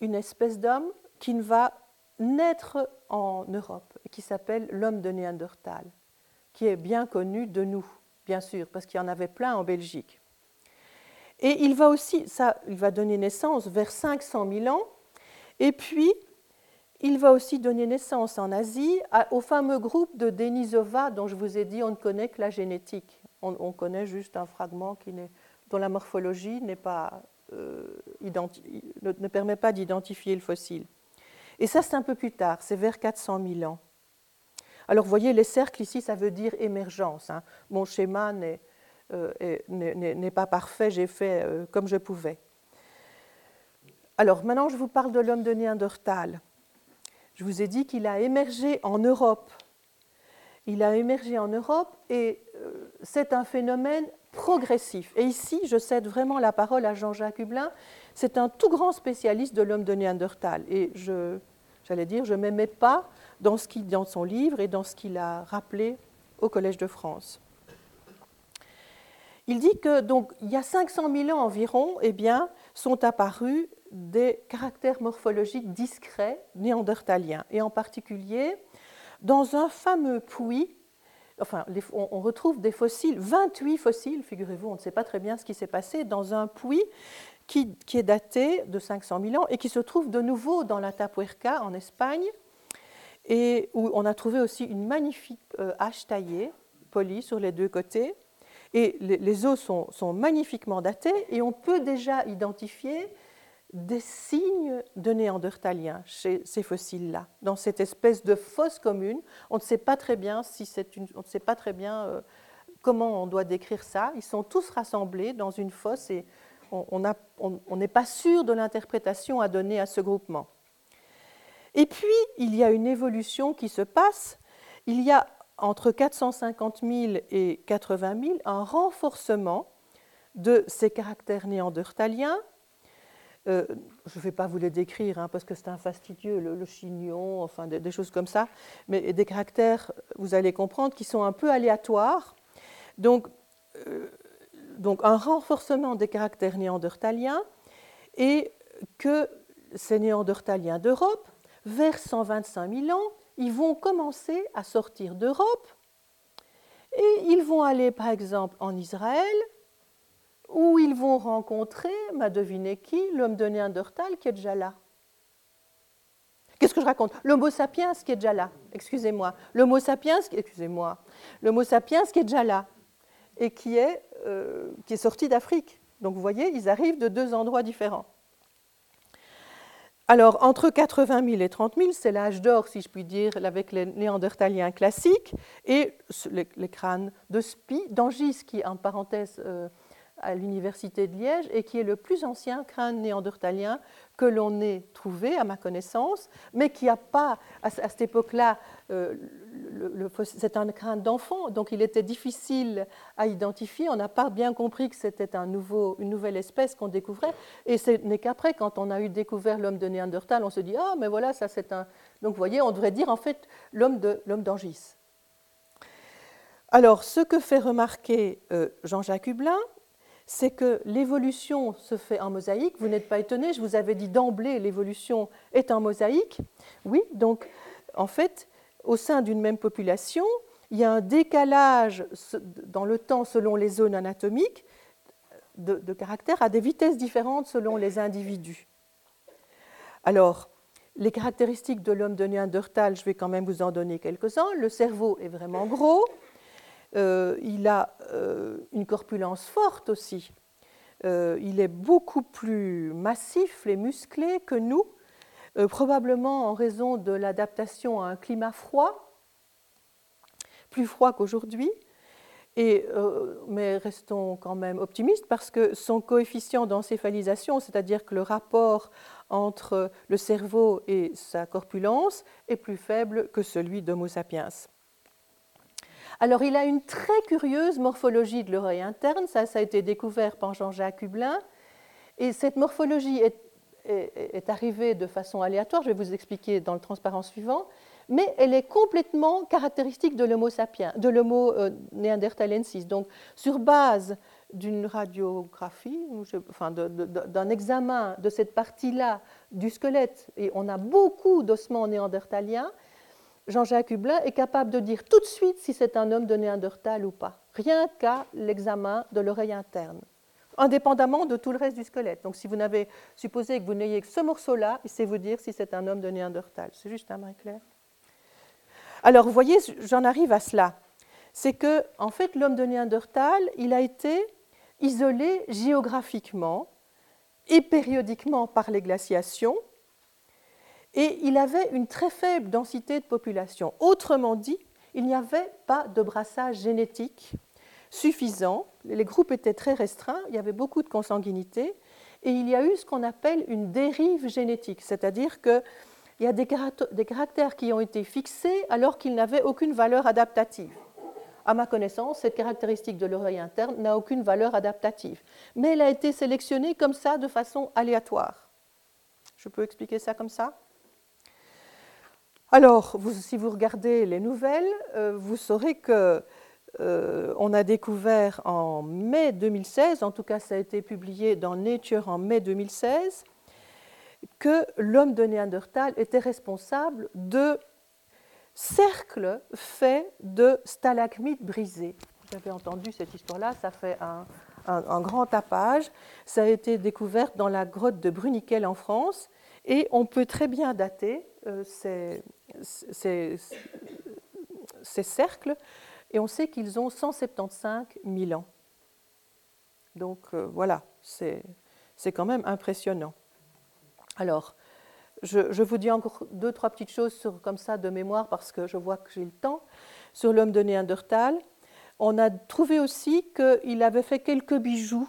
S5: une espèce d'homme qui va naître en Europe qui s'appelle l'homme de Néandertal qui est bien connu de nous, bien sûr, parce qu'il y en avait plein en Belgique. Et il va aussi, ça, il va donner naissance vers 500 000 ans, et puis il va aussi donner naissance en Asie au fameux groupe de Denisova dont je vous ai dit on ne connaît que la génétique. On, connaît juste un fragment qui dont la morphologie pas, euh, ne permet pas d'identifier le fossile. Et ça, c'est un peu plus tard, c'est vers 400 000 ans. Alors, vous voyez, les cercles ici, ça veut dire émergence. Hein. Mon schéma euh, n'est pas parfait, j'ai fait euh, comme je pouvais. Alors, maintenant, je vous parle de l'homme de Néandertal. Je vous ai dit qu'il a émergé en Europe. Il a émergé en Europe et euh, c'est un phénomène progressif. Et ici, je cède vraiment la parole à Jean-Jacques Hublin. C'est un tout grand spécialiste de l'homme de Néandertal. Et j'allais dire, je m'aimais pas dans, ce dans son livre et dans ce qu'il a rappelé au Collège de France. Il dit que donc il y a 500 000 ans environ, eh bien, sont apparus des caractères morphologiques discrets néandertaliens, et en particulier dans un fameux puits. Enfin, on retrouve des fossiles, 28 fossiles, figurez-vous, on ne sait pas très bien ce qui s'est passé, dans un puits qui, qui, est daté de 500 000 ans et qui se trouve de nouveau dans la Tapuerca en Espagne, et où on a trouvé aussi une magnifique euh, hache taillée, polie sur les deux côtés. Et les, os sont, magnifiquement datés et on peut déjà identifier des signes de néandertaliens chez ces fossiles-là, dans cette espèce de fosse commune. On ne sait pas très bien si une, on ne sait pas très bien euh, comment on doit décrire ça. Ils sont tous rassemblés dans une fosse et on n'est pas sûr de l'interprétation à donner à ce groupement. Et puis, il y a une évolution qui se passe. Il y a entre 450 000 et 80 000 un renforcement de ces caractères néandertaliens. Euh, je ne vais pas vous les décrire hein, parce que c'est un fastidieux, le, chignon, enfin des, choses comme ça, mais des caractères, vous allez comprendre, qui sont un peu aléatoires. Donc, euh, donc un renforcement des caractères néandertaliens et que ces néandertaliens d'Europe vers 125 000 ans, ils vont commencer à sortir d'Europe et ils vont aller par exemple en Israël où ils vont rencontrer, m'a deviné qui, l'homme de Néandertal qui est déjà là. Qu'est-ce que je raconte? L'homo sapiens qui est déjà là, excusez-moi. L'homo sapiens, excusez-moi. Sapiens qui est déjà là et qui est, euh, qui est sorti d'Afrique. Donc vous voyez, ils arrivent de deux endroits différents. Alors, entre 80 000 et 30 000, c'est l'âge d'or, si je puis dire, avec les néandertaliens classiques et les, crânes de Spi, d'Angis, qui, en parenthèse, euh, à l'université de Liège et qui est le plus ancien crâne néandertalien que l'on ait trouvé, à ma connaissance, mais qui n'a pas, à, cette époque-là, euh, c'est un crâne d'enfant, donc il était difficile à identifier. On n'a pas bien compris que c'était une nouvelle espèce qu'on découvrait. Et ce n'est qu'après, quand on a eu découvert l'homme de Néandertal, on se dit Ah, mais voilà, ça c'est un. Donc vous voyez, on devrait dire en fait l'homme d'Angis. Alors, ce que fait remarquer euh, Jean-Jacques Hublin, c'est que l'évolution se fait en mosaïque. Vous n'êtes pas étonné, je vous avais dit d'emblée, l'évolution est en mosaïque. Oui, donc en fait, au sein d'une même population, il y a un décalage dans le temps selon les zones anatomiques de, caractères à des vitesses différentes selon les individus. Alors, les caractéristiques de l'homme de Néandertal, je vais quand même vous en donner quelques-uns. Le cerveau est vraiment gros. Euh, il a euh, une corpulence forte aussi. Euh, il est beaucoup plus massif et musclé que nous, probablement en raison de l'adaptation à un climat froid, plus froid qu'aujourd'hui. Mais restons quand même optimistes parce que son coefficient d'encéphalisation, c'est-à-dire que le rapport entre le cerveau et sa corpulence, est plus faible que celui d'Homo sapiens. Alors, il a une très curieuse morphologie de l'oreille interne, ça, ça a été découvert par Jean-Jacques Hublin, et cette morphologie est, arrivée de façon aléatoire, je vais vous expliquer dans le transparent suivant, mais elle est complètement caractéristique de l'homo sapiens, de l'homo euh. Donc, sur base d'une radiographie, enfin d'un examen de cette partie-là du squelette, et on a beaucoup d'ossements néandertaliens, Jean-Jacques Hublin est capable de dire tout de suite si c'est un homme de Néandertal ou pas, rien qu'à l'examen de l'oreille interne, indépendamment de tout le reste du squelette. Donc si vous n'avez supposé que vous n'ayez que ce morceau-là, il sait vous dire si c'est un homme de Néandertal. C'est juste un main clair. Alors vous voyez, j'en arrive à cela. C'est que, en fait, l'homme de Néandertal, il a été isolé géographiquement et périodiquement par les glaciations et il avait une très faible densité de population. Autrement dit, il n'y avait pas de brassage génétique suffisant, les groupes étaient très restreints, il y avait beaucoup de consanguinité, et il y a eu ce qu'on appelle une dérive génétique, c'est-à-dire qu'il y a des caractères qui ont été fixés alors qu'ils n'avaient aucune valeur adaptative. À ma connaissance, cette caractéristique de l'oreille interne n'a aucune valeur adaptative, mais elle a été sélectionnée comme ça de façon aléatoire. Je peux expliquer ça comme ça? Alors, si vous regardez les nouvelles, euh, vous saurez que euh, on a découvert en mai 2016, en tout cas ça a été publié dans Nature en mai 2016, que l'homme de Néandertal était responsable de cercles faits de stalagmites brisés. Vous avez entendu cette histoire-là, ça fait un, un, grand tapage. Ça a été découvert dans la grotte de Bruniquel en France et on peut très bien dater euh, ces, cercles, et on sait qu'ils ont 175 000 ans. Donc euh, voilà, c'est quand même impressionnant. Alors, je, vous dis encore deux, trois petites choses comme ça de mémoire parce que je vois que j'ai le temps. Sur l'homme de Néandertal, on a trouvé aussi qu'il avait fait quelques bijoux,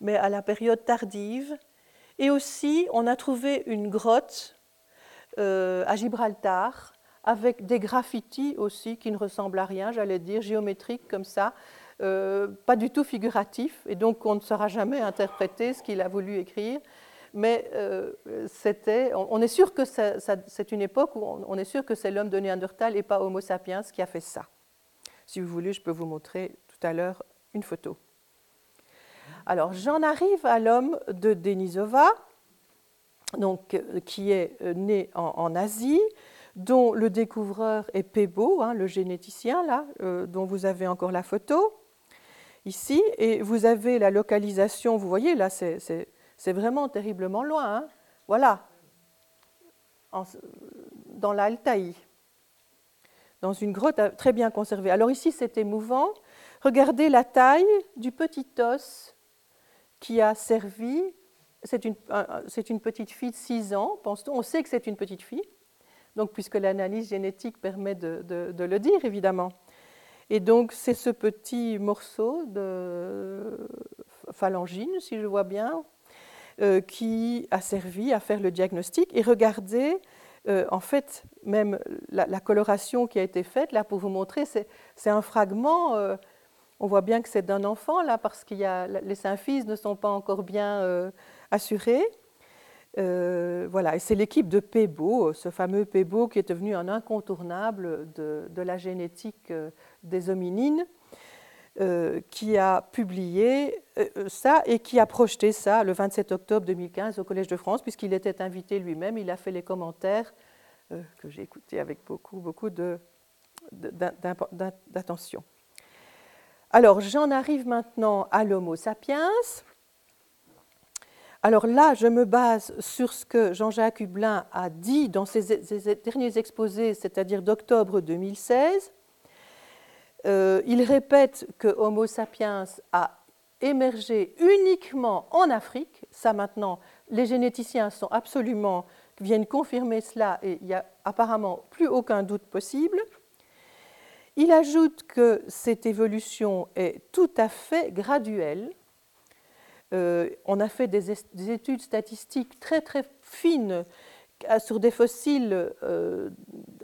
S5: mais à la période tardive. Et aussi, on a trouvé une grotte euh, à Gibraltar, avec des graffitis aussi qui ne ressemblent à rien, j'allais dire, géométriques comme ça, euh, pas du tout figuratifs, et donc on ne saura jamais interpréter ce qu'il a voulu écrire. Mais euh, on, est sûr que c'est une époque où on, est sûr que c'est l'homme de Néandertal et pas Homo sapiens qui a fait ça. Si vous voulez, je peux vous montrer tout à l'heure une photo. Alors, j'en arrive à l'homme de Denisova donc, euh, qui est euh, né en, Asie, dont le découvreur est Pebo, hein, le généticien, là, euh, dont vous avez encore la photo ici, et vous avez la localisation, vous voyez, là, c'est vraiment terriblement loin. Hein. voilà, dans l'Altaï, dans une grotte très bien conservée. Alors ici, c'est émouvant. Regardez la taille du petit os qui a servi c'est une, petite fille de 6 ans, pense-t-on. On sait que c'est une petite fille, donc puisque l'analyse génétique permet de, le dire, évidemment. Et donc, c'est ce petit morceau de phalangine, si je vois bien, euh, qui a servi à faire le diagnostic. Et regardez, euh, en fait, même la, coloration qui a été faite, là, pour vous montrer, c'est un fragment. Euh, on voit bien que c'est d'un enfant, là, parce que les symphyses ne sont pas encore bien assuré. Euh, voilà, et c'est l'équipe de Pebo, ce fameux Pebo qui est devenu un incontournable de, la génétique euh, des hominines, euh, qui a publié ça et qui a projeté ça le 27 octobre 2015 au Collège de France, puisqu'il était invité lui-même, il a fait les commentaires que j'ai écoutés avec beaucoup, beaucoup d'attention. Alors, j'en arrive maintenant à l'Homo sapiens. Alors là, je me base sur ce que Jean-Jacques Hublin a dit dans ses, derniers exposés, c'est-à-dire d'octobre 2016. Euh, il répète que Homo sapiens a émergé uniquement en Afrique. Ça maintenant, les généticiens sont absolument viennent confirmer cela et il n'y a apparemment plus aucun doute possible. Il ajoute que cette évolution est tout à fait graduelle. Euh, on a fait des, études statistiques très très fines sur des fossiles euh,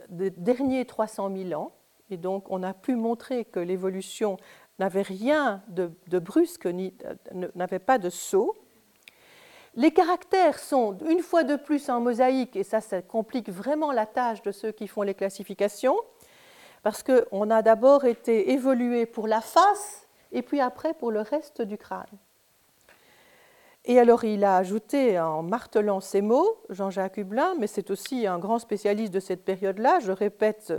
S5: des derniers 300 000 ans. Et donc on a pu montrer que l'évolution n'avait rien de, de brusque, n'avait pas de saut. Les caractères sont une fois de plus en mosaïque, et ça, ça complique vraiment la tâche de ceux qui font les classifications, parce qu'on a d'abord été évolué pour la face, et puis après pour le reste du crâne. Et alors il a ajouté en martelant ces mots, Jean-Jacques Hublin, mais c'est aussi un grand spécialiste de cette période-là, je répète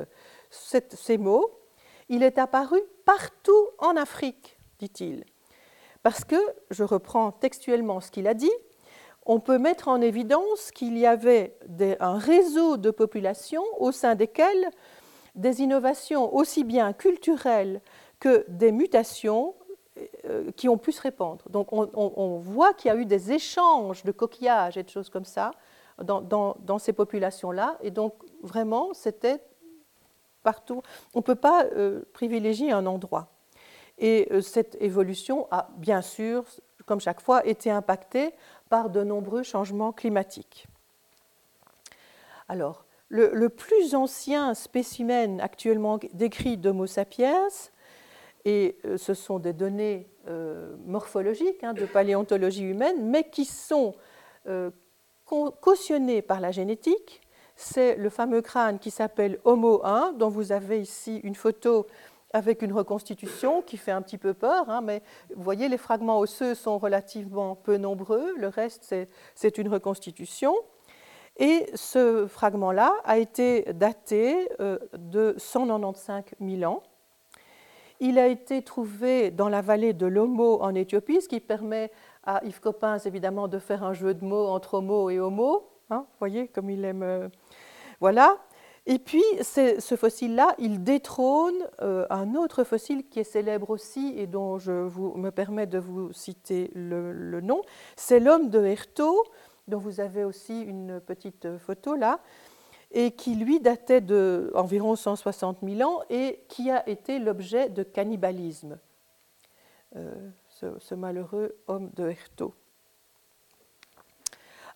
S5: ces mots, il est apparu partout en Afrique, dit-il. Parce que, je reprends textuellement ce qu'il a dit, on peut mettre en évidence qu'il y avait un réseau de populations au sein desquelles des innovations aussi bien culturelles que des mutations qui ont pu se répandre. Donc on, voit qu'il y a eu des échanges de coquillages et de choses comme ça dans, ces populations-là. Et donc vraiment, c'était partout. On ne peut pas euh, privilégier un endroit. Et euh, cette évolution a bien sûr, comme chaque fois, été impactée par de nombreux changements climatiques. Alors, le, plus ancien spécimen actuellement décrit d'Homo sapiens, et euh, ce sont des données euh, morphologiques hein, de paléontologie humaine, mais qui sont euh, cautionnées par la génétique, c'est le fameux crâne qui s'appelle Homo 1, dont vous avez ici une photo avec une reconstitution qui fait un petit peu peur, hein, mais vous voyez, les fragments osseux sont relativement peu nombreux, le reste, c'est une reconstitution. Et ce fragment-là a été daté de 195 000 ans. Il a été trouvé dans la vallée de l'Homo en Éthiopie, ce qui permet à Yves Coppens évidemment de faire un jeu de mots entre Homo et Homo. Hein, voyez comme il aime. Euh, voilà. Et puis, ce fossile-là, il détrône euh, un autre fossile qui est célèbre aussi et dont je me permets de vous citer le, nom. C'est l'homme de Herto, dont vous avez aussi une petite photo là, et qui lui datait d'environ 160 000 ans et qui a été l'objet de cannibalisme, euh, ce, ce, malheureux homme de Herto.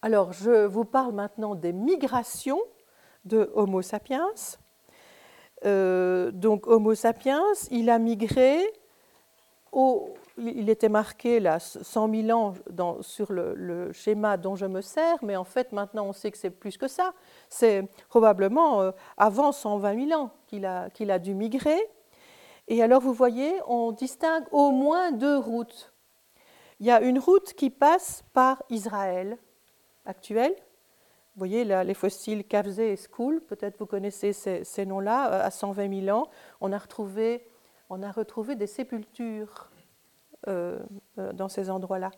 S5: Alors, je vous parle maintenant des migrations de Homo sapiens. Euh, donc Homo sapiens, il a migré, au, il était marqué là 100 000 ans sur le, schéma dont je me sers, mais en fait maintenant on sait que c'est plus que ça. C'est probablement euh, avant 120 000 ans qu'il a, qu'il a dû migrer. Et alors vous voyez, on distingue au moins deux routes. Il y a une route qui passe par Israël actuel, vous voyez, là, les fossiles Kavze et School, peut-être vous connaissez ces, noms-là, euh, à 120 000 ans, on a retrouvé, on a retrouvé des sépultures euh, euh, dans ces endroits-là.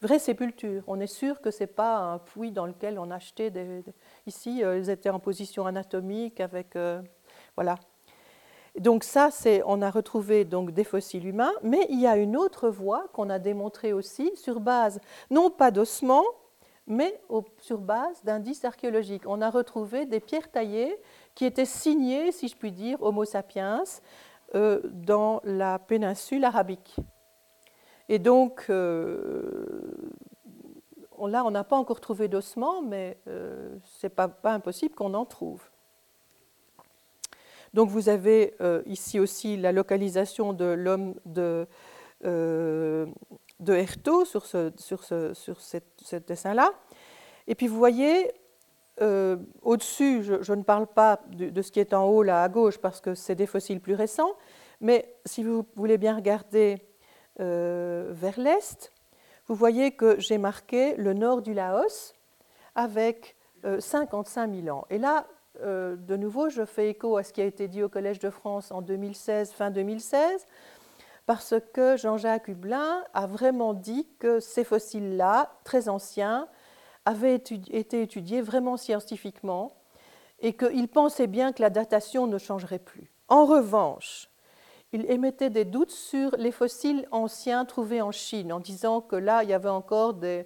S5: Vraies sépultures. On est sûr que ce n'est pas un puits dans lequel on achetait des. Ici, ils étaient en position anatomique avec. voilà. Donc ça, c'est, on a retrouvé donc des fossiles humains, mais il y a une autre voie qu'on a démontrée aussi sur base non pas d'ossements, mais sur base d'indices archéologiques. On a retrouvé des pierres taillées qui étaient signées, si je puis dire, Homo sapiens euh, dans la péninsule arabique. Et donc, euh, là, on n'a pas encore trouvé d'ossements, mais euh, ce n'est pas, impossible qu'on en trouve. Donc, vous avez ici aussi la localisation de l'homme de Herto sur ce, sur sur dessin-là. Et puis vous voyez, euh, au-dessus, je, ne parle pas de, ce qui est en haut, là à gauche, parce que c'est des fossiles plus récents, mais si vous voulez bien regarder euh, vers l'est, vous voyez que j'ai marqué le nord du Laos avec 55 euh, 000 ans. Et là, de nouveau, je fais écho à ce qui a été dit au Collège de France en 2016, fin 2016. parce que Jean-Jacques Hublin a vraiment dit que ces fossiles-là, très anciens, avaient été étudiés vraiment scientifiquement et qu'il pensait bien que la datation ne changerait plus. En revanche, il émettait des doutes sur les fossiles anciens trouvés en Chine, en disant que là, il y avait encore de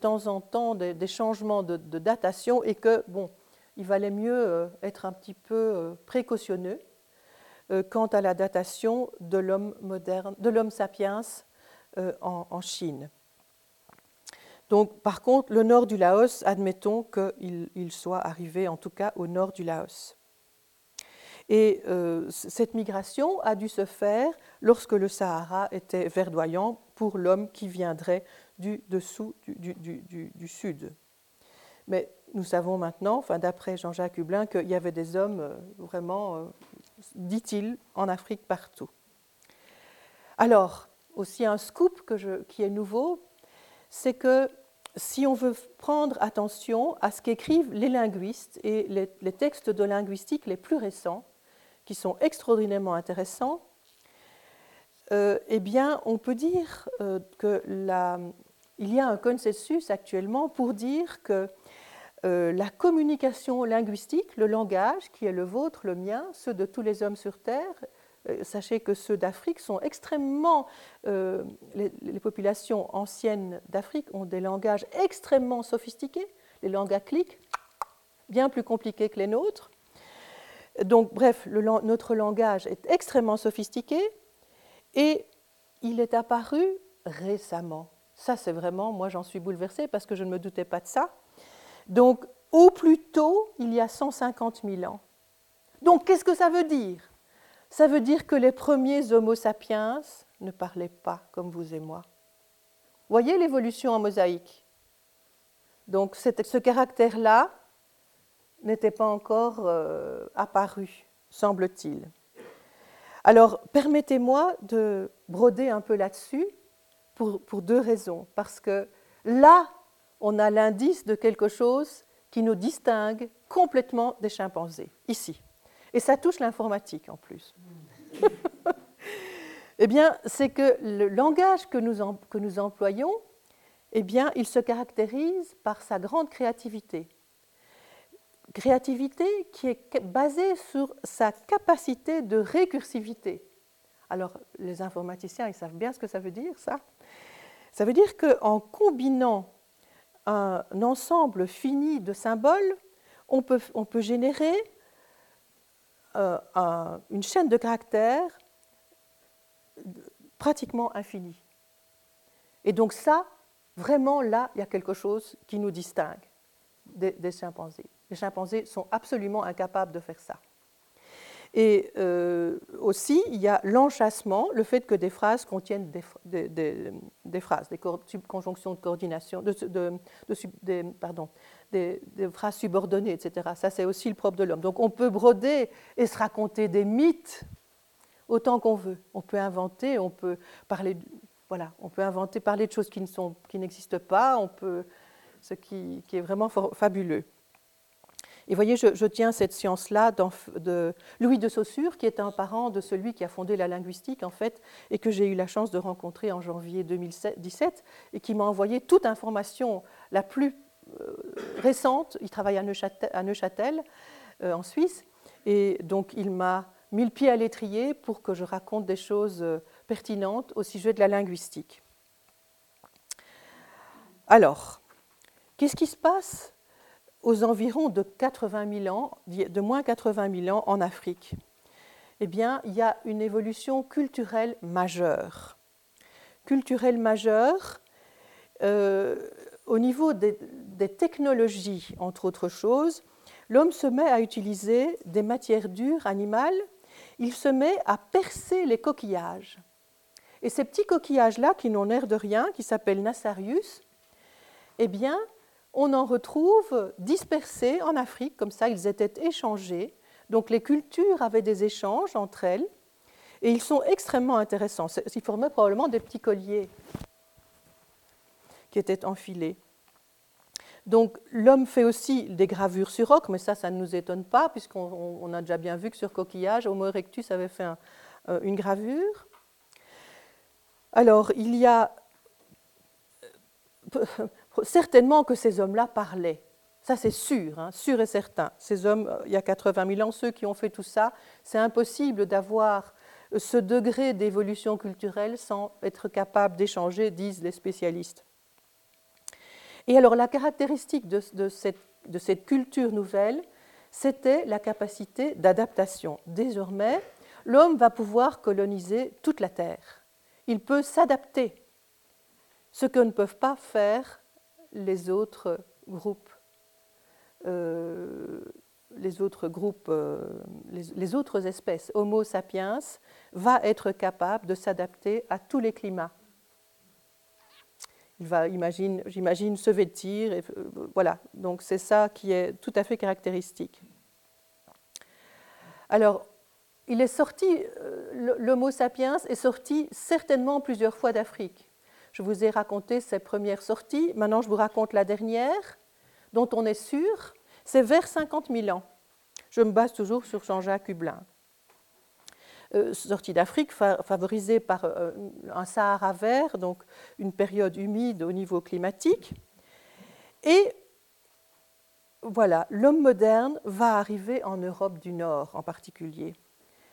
S5: temps en temps des, changements de, datation et que, bon, il valait mieux euh, être un petit peu euh, précautionneux euh, quant à la datation de l'homme moderne, de l'homme sapiens en, Chine. Donc, par contre, le nord du Laos, admettons qu'il soit arrivé en tout cas au nord du Laos. Et euh, cette migration a dû se faire lorsque le Sahara était verdoyant pour l'homme qui viendrait du dessous du, sud. Mais nous savons maintenant, enfin, d'après Jean-Jacques Hublin, qu'il y avait des hommes euh, vraiment, euh, dit-il, en Afrique partout. Alors, aussi un scoop qui est nouveau, c'est que si on veut prendre attention à ce qu'écrivent les linguistes et les, textes de linguistique les plus récents, qui sont extraordinairement intéressants, euh, eh bien, on peut dire euh, qu'il y a un consensus actuellement pour dire que euh, la communication linguistique, le langage qui est le vôtre, le mien, ceux de tous les hommes sur Terre, sachez que ceux d'Afrique sont extrêmement, les, populations anciennes d'Afrique ont des langages extrêmement sophistiqués, les langues à clics, bien plus compliqués que les nôtres. Donc, bref, notre langage est extrêmement sophistiqué et il est apparu récemment. Ça, c'est vraiment, moi j'en suis bouleversée parce que je ne me doutais pas de ça. Donc, au plus tôt, il y a 150 000 ans. Donc, qu'est-ce que ça veut dire? Ça veut dire que les premiers Homo sapiens ne parlaient pas comme vous et moi. Voyez l'évolution en mosaïque? Donc, ce caractère-là, n'était pas encore euh, apparu, semble-t-il. Alors, permettez-moi de broder un peu là-dessus pour, deux raisons. Parce que là, on a l'indice de quelque chose qui nous distingue complètement des chimpanzés, ici. Et ça touche l'informatique en plus. eh bien, c'est que le langage que nous employons, eh bien, il se caractérise par sa grande créativité créativité qui est basée sur sa capacité de récursivité. Alors, les informaticiens, ils savent bien ce que ça veut dire, ça. Ça veut dire qu'en combinant un ensemble fini de symboles, on peut, on peut générer euh, une chaîne de caractères pratiquement infinie. Et donc ça, vraiment là, il y a quelque chose qui nous distingue des chimpanzés. Les chimpanzés sont absolument incapables de faire ça. Et euh, aussi, il y a l'enchassement, le fait que des phrases contiennent des, phrases, des conjonctions de coordination, pardon, des, phrases subordonnées, etc. Ça, c'est aussi le propre de l'homme. Donc, on peut broder et se raconter des mythes autant qu'on veut. On peut inventer, on peut parler, voilà, on peut inventer, parler de choses qui n'existent pas, on peut, ce qui est vraiment fabuleux. Et voyez, je, tiens cette science-là de Louis de Saussure, qui est un parent de celui qui a fondé la linguistique, en fait, et que j'ai eu la chance de rencontrer en janvier 2017, et qui m'a envoyé toute information la plus euh, récente. Il travaille à Neuchâtel, euh, en Suisse, et donc il m'a mis le pied à l'étrier pour que je raconte des choses euh, pertinentes au sujet de la linguistique. Alors, qu'est-ce qui se passe aux environs de 80 000 ans, de moins 80 000 ans en Afrique Eh bien, il y a une évolution culturelle majeure. Culturelle majeure euh, au niveau des, technologies, entre autres choses. L'homme se met à utiliser des matières dures animales, il se met à percer les coquillages. Et ces petits coquillages-là, qui n'ont l'air de rien, qui s'appellent Nassarius, eh bien, on en retrouve dispersés en Afrique, comme ça ils étaient échangés. Donc les cultures avaient des échanges entre elles, et ils sont extrêmement intéressants. Ils formaient probablement des petits colliers qui étaient enfilés. Donc l'homme fait aussi des gravures sur roc, mais ça, ça ne nous étonne pas, puisqu'on a déjà bien vu que sur coquillage, Homo erectus avait fait euh, une gravure. Alors, il y a certainement que ces hommes-là parlaient. Ça, c'est sûr, hein, sûr et certain. Ces hommes, euh, il y a 80 000 ans, ceux qui ont fait tout ça, c'est impossible d'avoir ce degré d'évolution culturelle sans être capable d'échanger, disent les spécialistes. Et alors, la caractéristique de cette culture nouvelle, c'était la capacité d'adaptation. Désormais, l'homme va pouvoir coloniser toute la Terre. Il peut s'adapter, ce que ne peuvent pas faire les autres groupes. Euh, les autres groupes, euh, les, autres espèces, Homo sapiens, va être capable de s'adapter à tous les climats. Il va, j'imagine, se vêtir. Euh, voilà, donc c'est ça qui est tout à fait caractéristique. Alors, il est sorti, l'Homo sapiens est sorti certainement plusieurs fois d'Afrique. Je vous ai raconté ses premières sorties, maintenant je vous raconte la dernière, dont on est sûr, c'est vers 50 000 ans. Je me base toujours sur Jean-Jacques Hublin. Euh, sortie d'Afrique favorisée par euh, un Sahara vert, donc une période humide au niveau climatique. Et voilà, l'homme moderne va arriver en Europe du Nord en particulier.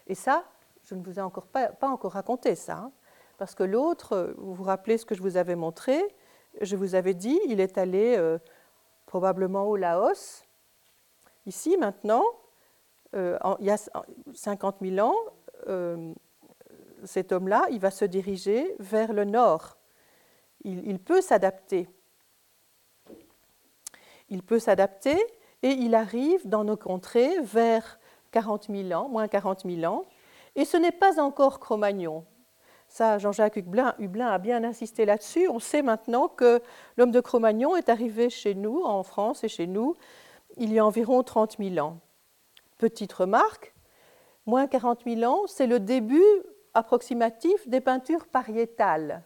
S5: Et ça, je ne vous ai pas encore raconté ça. Hein. Parce que l'autre, vous vous rappelez ce que je vous avais montré, je vous avais dit, il est allé euh, probablement au Laos. Ici, maintenant, euh, il y a 50 000 ans, euh, cet homme-là, il va se diriger vers le nord. Il, il peut s'adapter. Il peut s'adapter et il arrive dans nos contrées vers 40 000 ans, moins 40 000 ans. Et ce n'est pas encore Cro-Magnon. Ça, Jean-Jacques Hublin, a bien insisté là-dessus. On sait maintenant que l'homme de Cro-Magnon est arrivé chez nous, en France et chez nous, il y a environ 30 000 ans. Petite remarque, moins 40 000 ans, c'est le début approximatif des peintures pariétales.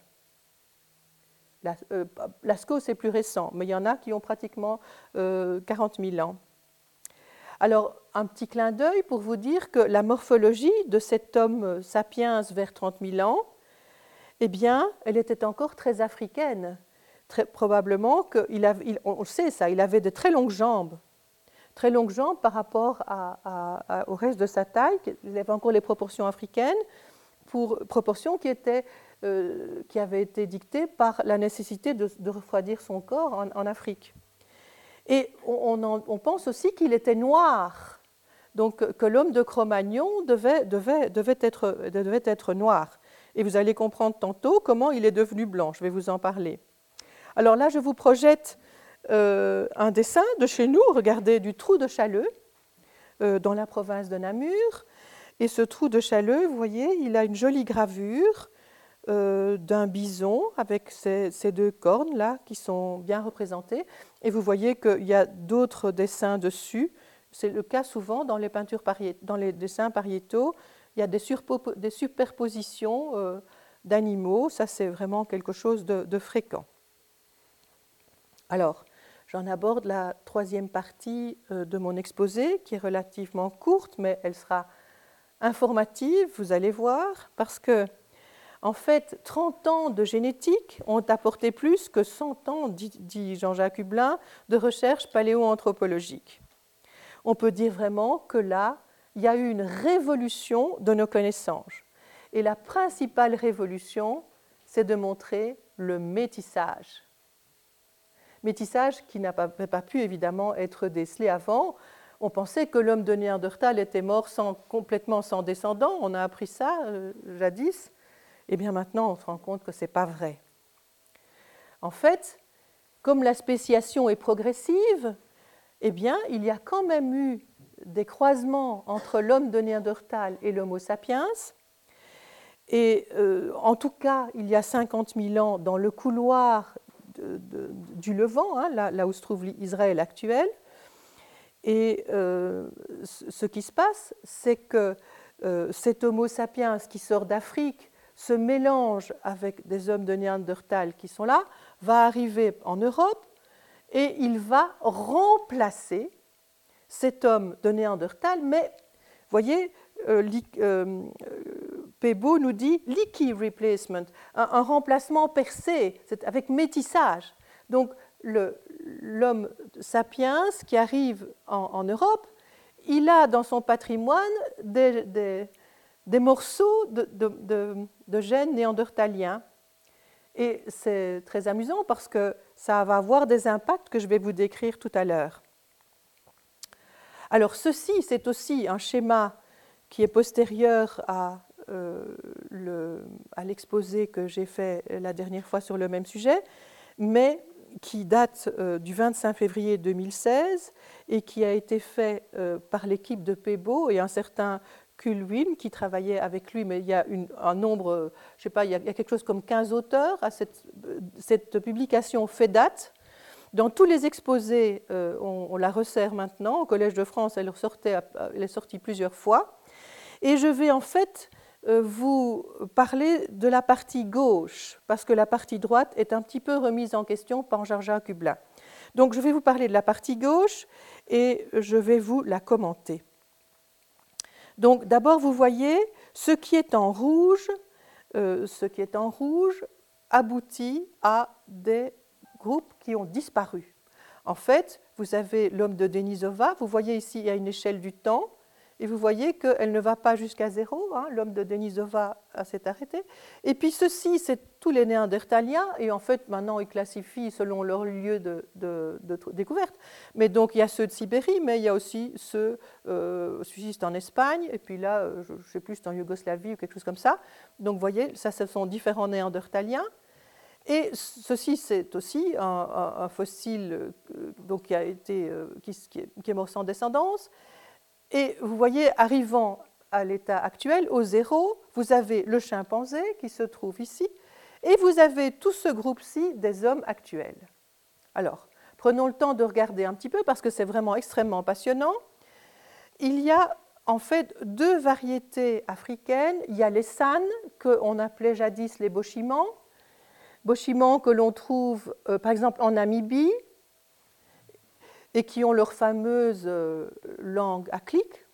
S5: Euh, Lascaux, c'est plus récent, mais il y en a qui ont pratiquement 40 euh, 000 ans. Alors, un petit clin d'œil pour vous dire que la morphologie de cet homme sapiens vers 30 000 ans eh bien, elle était encore très africaine. Très, probablement qu'il avait, on sait ça, il avait de très longues jambes, très longues jambes par rapport au reste de sa taille. Il avait encore les proportions africaines, proportions qui, étaient, euh, été dictées par la nécessité de, refroidir son corps en, Afrique. Et on, pense aussi qu'il était noir, donc que l'homme de Cro-Magnon devait être noir. Et vous allez comprendre tantôt comment il est devenu blanc. Je vais vous en parler. Alors là, je vous projette euh, un dessin de chez nous. Regardez du trou de Chaleux, euh, dans la province de Namur. Et ce trou de Chaleux, vous voyez, il a une jolie gravure euh, d'un bison avec ces, deux cornes là qui sont bien représentées. Et vous voyez qu'il y a d'autres dessins dessus. C'est le cas souvent dans les dessins pariétaux il y a des, superpositions euh, d'animaux, ça c'est vraiment quelque chose de, fréquent. Alors, j'en aborde la troisième partie euh, de mon exposé, qui est relativement courte, mais elle sera informative, vous allez voir, parce que, en fait, 30 ans de génétique ont apporté plus que 100 ans, dit Jean-Jacques Hublin, de recherche paléoanthropologique. On peut dire vraiment que là, il y a eu une révolution de nos connaissances. Et la principale révolution, c'est de montrer le métissage. Métissage qui n'avait pas pu évidemment être décelé avant. On pensait que l'homme de Néandertal était mort sans, complètement sans descendants. On a appris ça euh, jadis. Et eh bien maintenant, on se rend compte que ce n'est pas vrai. En fait, comme la spéciation est progressive, eh bien, il y a quand même eu des croisements entre l'homme de Néandertal et l'Homo sapiens. Et euh, en tout cas, il y a 50 000 ans, dans le couloir du Levant, hein, là, où se trouve Israël actuel. Et euh, ce qui se passe, c'est que euh, cet Homo sapiens qui sort d'Afrique se mélange avec des hommes de Néandertal qui sont là, va arriver en Europe et il va remplacer cet homme de Néandertal, mais voyez, euh, euh, nous dit leaky replacement, un, remplacement percé, avec métissage. Donc l'homme sapiens qui arrive en, Europe, il a dans son patrimoine des, morceaux de, gènes néandertaliens. Et c'est très amusant parce que ça va avoir des impacts que je vais vous décrire tout à l'heure. Alors ceci, c'est aussi un schéma qui est postérieur à euh, l'exposé que j'ai fait la dernière fois sur le même sujet, mais qui date euh, du 25 février 2016 et qui a été fait euh, par l'équipe de Pebo et un certain Kulwin qui travaillait avec lui, mais il y a un nombre, je sais pas, il y, a, quelque chose comme 15 auteurs à cette publication fait date. Dans tous les exposés, on, la resserre maintenant. Au Collège de France, elle, elle est sortie plusieurs fois. Et je vais en fait euh, vous parler de la partie gauche, parce que la partie droite est un petit peu remise en question par Jean-Jacques. Donc je vais vous parler de la partie gauche et je vais vous la commenter. Donc d'abord, vous voyez, ce qui est en rouge, euh, ce qui est en rouge aboutit à des groupes qui ont disparu. En fait, vous avez l'homme de Denisova, vous voyez ici, a une échelle du temps, et vous voyez qu'elle ne va pas jusqu'à zéro. Hein. L'homme de Denisova s'est arrêté. Et puis ceci, c'est tous les néandertaliens. Et en fait, maintenant, ils classifient selon leur lieu de, découverte. Mais donc, il y a ceux de Sibérie, mais il y a aussi ceux euh, subsistent en Espagne. Et puis là, euh, je ne sais plus, c'est en Yougoslavie ou quelque chose comme ça. Donc, vous voyez, ça, ce sont différents néandertaliens. Et ceci, c'est aussi un, fossile euh, donc, qui, a été, euh, qui, qui, est mort sans descendance. Et vous voyez, arrivant à l'état actuel, au zéro, vous avez le chimpanzé qui se trouve ici, et vous avez tout ce groupe-ci des hommes actuels. Alors, prenons le temps de regarder un petit peu parce que c'est vraiment extrêmement passionnant. Il y a en fait deux variétés africaines. Il y a les San, qu'on appelait jadis les bochimans, bochimans que l'on trouve euh, par exemple en Namibie, et qui ont leur fameuse euh, langue à clic.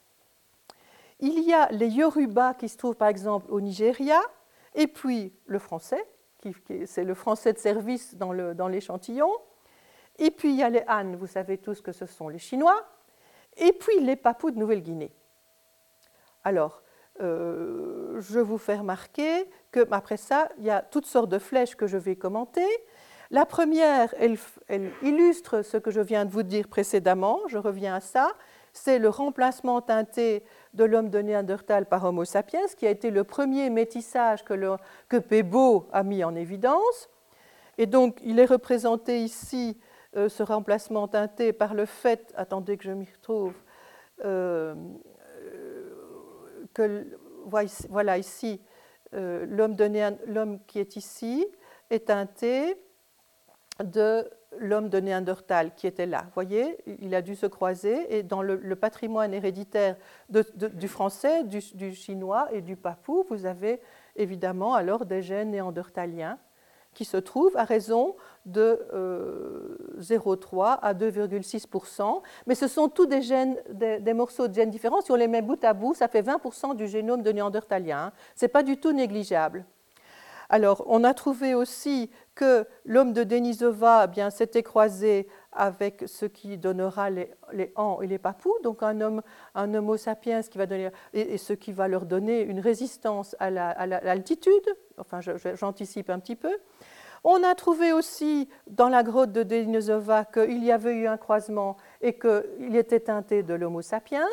S5: Il y a les Yoruba qui se trouvent par exemple au Nigeria, et puis le français, c'est le français de service dans, l'échantillon. Et puis il y a les Han, vous savez tous que ce sont les Chinois, et puis les Papous de Nouvelle-Guinée. Alors, euh, je vous fais remarquer que après ça, il y a toutes sortes de flèches que je vais commenter. La première, elle, illustre ce que je viens de vous dire précédemment, je reviens à ça, c'est le remplacement teinté de l'homme de Néandertal par Homo sapiens, qui a été le premier métissage que, le, Pebo a mis en évidence. Et donc, il est représenté ici, euh, ce remplacement teinté, par le fait, attendez que je m'y retrouve, euh, que, voilà ici, euh, l'homme qui est ici est teinté de l'homme de Néandertal qui était là. Vous voyez, il a dû se croiser et dans le, patrimoine héréditaire du français, du, chinois et du papou, vous avez évidemment alors des gènes néandertaliens qui se trouvent à raison de 0,3 euh, à 2,6% mais ce sont tous des, gènes, des, morceaux de gènes différents. Si on les met bout à bout, ça fait 20% du génome de néandertalien. Ce n'est pas du tout négligeable. Alors, on a trouvé aussi que l'homme de Denisova eh s'était croisé avec ce qui donnera les, les et les Papous, donc un homme, un Homo sapiens qui va donner, et, ce qui va leur donner une résistance à l'altitude. enfin, j'anticipe un petit peu. On a trouvé aussi dans la grotte de Denisova qu'il y avait eu un croisement et qu'il était teinté de l'Homo sapiens.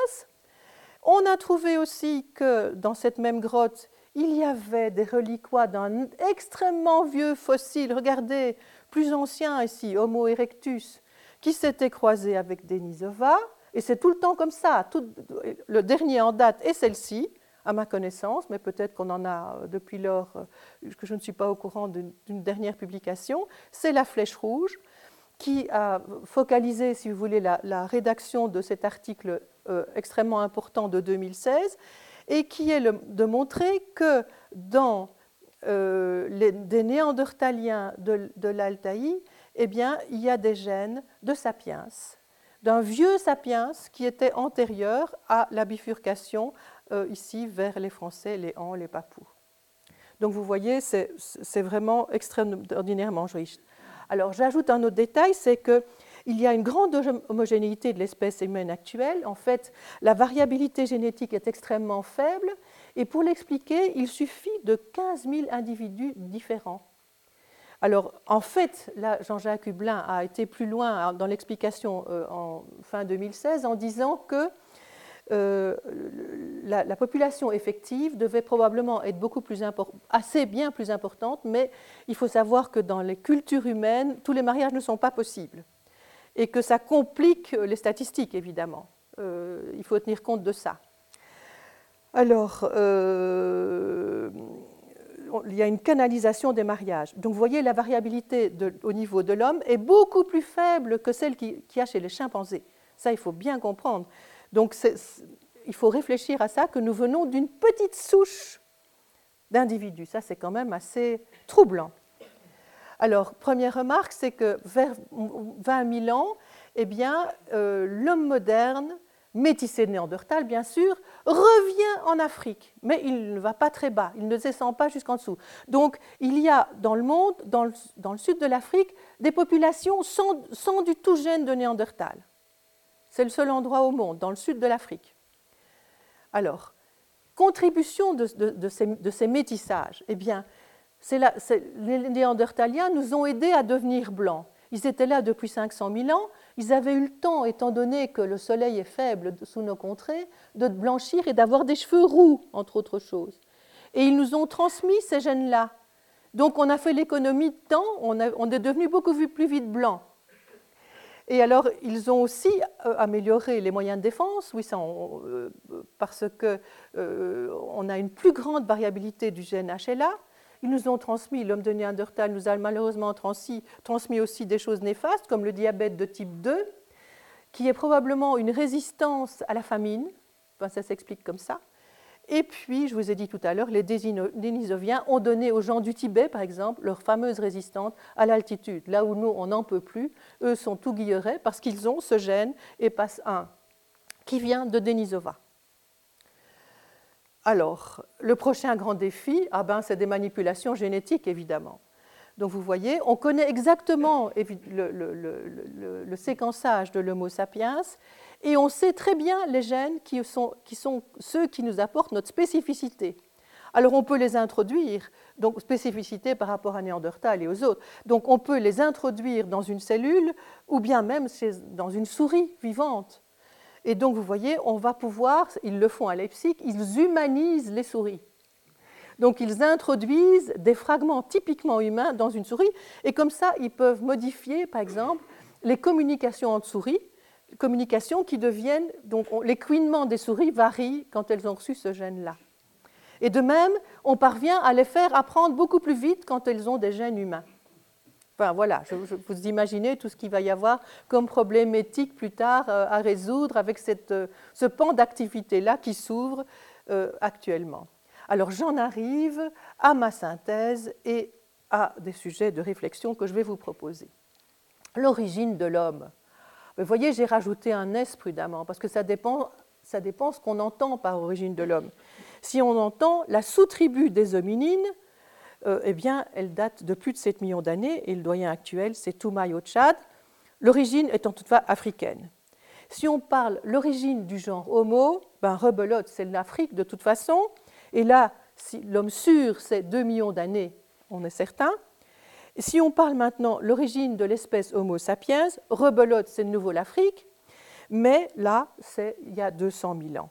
S5: On a trouvé aussi que dans cette même grotte, il y avait des reliquats d'un extrêmement vieux fossile, regardez, plus ancien ici, Homo erectus, qui s'était croisé avec Denisova, et c'est tout le temps comme ça. le dernier en date est celle-ci, à ma connaissance, mais peut-être qu'on en a euh, depuis lors, euh, que je ne suis pas au courant d'une dernière publication, c'est la flèche rouge qui a focalisé, si vous voulez, la, rédaction de cet article euh, extrêmement important de 2016 et qui est de montrer que dans des néandertaliens de, de l'Altaï, eh bien, il y a des gènes de sapiens. d'un vieux sapiens qui était antérieur à la bifurcation euh, ici vers les Français, les Han, les Papous. Donc vous voyez, c'est vraiment extraordinairement riche. Alors j'ajoute un autre détail, c'est qu'il y a une grande homogénéité de l'espèce humaine actuelle. En fait, la variabilité génétique est extrêmement faible. Et pour l'expliquer, il suffit de 15 000 individus différents. Alors, en fait, là, Jean-Jacques Hublin a été plus loin dans l'explication euh, en fin 2016 en disant que euh, la, population effective devait probablement être beaucoup plus assez bien plus importante, mais il faut savoir que dans les cultures humaines, tous les mariages ne sont pas possibles et que ça complique les statistiques, évidemment. Euh, il faut tenir compte de ça. Alors, il y a une canalisation des mariages. Donc, vous voyez, la variabilité au niveau de l'homme est beaucoup plus faible que celle qu'il y a chez les chimpanzés. Ça, il faut bien comprendre. Donc il faut réfléchir à ça, que nous venons d'une petite souche d'individus. Ça, c'est quand même assez troublant. Alors, première remarque, c'est que vers 20 000 ans, eh bien, euh, l'homme moderne, métissé de Néandertal, bien sûr, revient en Afrique, mais il ne va pas très bas, il ne descend pas jusqu'en dessous. Donc, il y a dans le monde, dans le, sud de l'Afrique, des populations sans, du tout gène de Néandertal. C'est le seul endroit au monde, dans le sud de l'Afrique. Alors, contribution de, ces, métissages, eh bien, les Néandertaliens nous ont aidés à devenir blancs. Ils étaient là depuis 500 000 ans. Ils avaient eu le temps, étant donné que le soleil est faible sous nos contrées, de blanchir et d'avoir des cheveux roux, entre autres choses. Et ils nous ont transmis ces gènes-là. Donc on a fait l'économie de temps, on, on est devenu beaucoup plus vite blanc. Et alors, ils ont aussi euh, amélioré les moyens de défense, oui, euh, parce qu'on euh, a une plus grande variabilité du gène HLA. Ils nous ont transmis, l'homme de Néandertal nous a malheureusement transmis, aussi des choses néfastes, comme le diabète de type 2, qui est probablement une résistance à la famine. Ça s'explique comme ça. Et puis, je vous ai dit tout à l'heure, les Denisoviens ont donné aux gens du Tibet, par exemple, leur fameuse résistance à l'altitude. Là où nous, on n'en peut plus, eux sont tout guillerets parce qu'ils ont ce gène EPAS1 qui vient de Denisova. Alors, le prochain grand défi, ah ben, c'est des manipulations génétiques, évidemment. Donc vous voyez, on connaît exactement le, le séquençage de l'Homo sapiens et on sait très bien les gènes qui sont, ceux qui nous apportent notre spécificité. Alors on peut les introduire, donc spécificité par rapport à Néandertal et aux autres. Donc on peut les introduire dans une cellule ou bien même dans une souris vivante. Et donc vous voyez, on va pouvoir, ils le font à Leipzig, ils humanisent les souris. Donc ils introduisent des fragments typiquement humains dans une souris et comme ça ils peuvent modifier par exemple les communications entre souris communications qui deviennent, donc l'écouinement des souris varie quand elles ont reçu ce gène-là. Et de même, on parvient à les faire apprendre beaucoup plus vite quand elles ont des gènes humains. Enfin voilà, je, vous imaginez tout ce qu'il va y avoir comme problème éthique plus tard euh, à résoudre avec cette, euh, ce pan d'activité-là qui s'ouvre euh, actuellement. Alors j'en arrive à ma synthèse et à des sujets de réflexion que je vais vous proposer. L'origine de l'homme. Vous voyez, j'ai rajouté un S prudemment, parce que ça dépend, ça dépend ce qu'on entend par origine de l'homme. Si on entend la sous-tribu des hominines, euh, eh bien, elle date de plus de 7 millions d'années, et le doyen actuel, c'est Toumaï au Tchad, l'origine étant toutefois africaine. Si on parle l'origine du genre Homo, ben, rebelote, c'est l'Afrique de toute façon, et là, si l'homme sûr, c'est 2 millions d'années, on est certain. Si on parle maintenant l'origine de l'espèce Homo sapiens, rebelote, c'est de nouveau l'Afrique, mais là, c'est il y a 200 000 ans.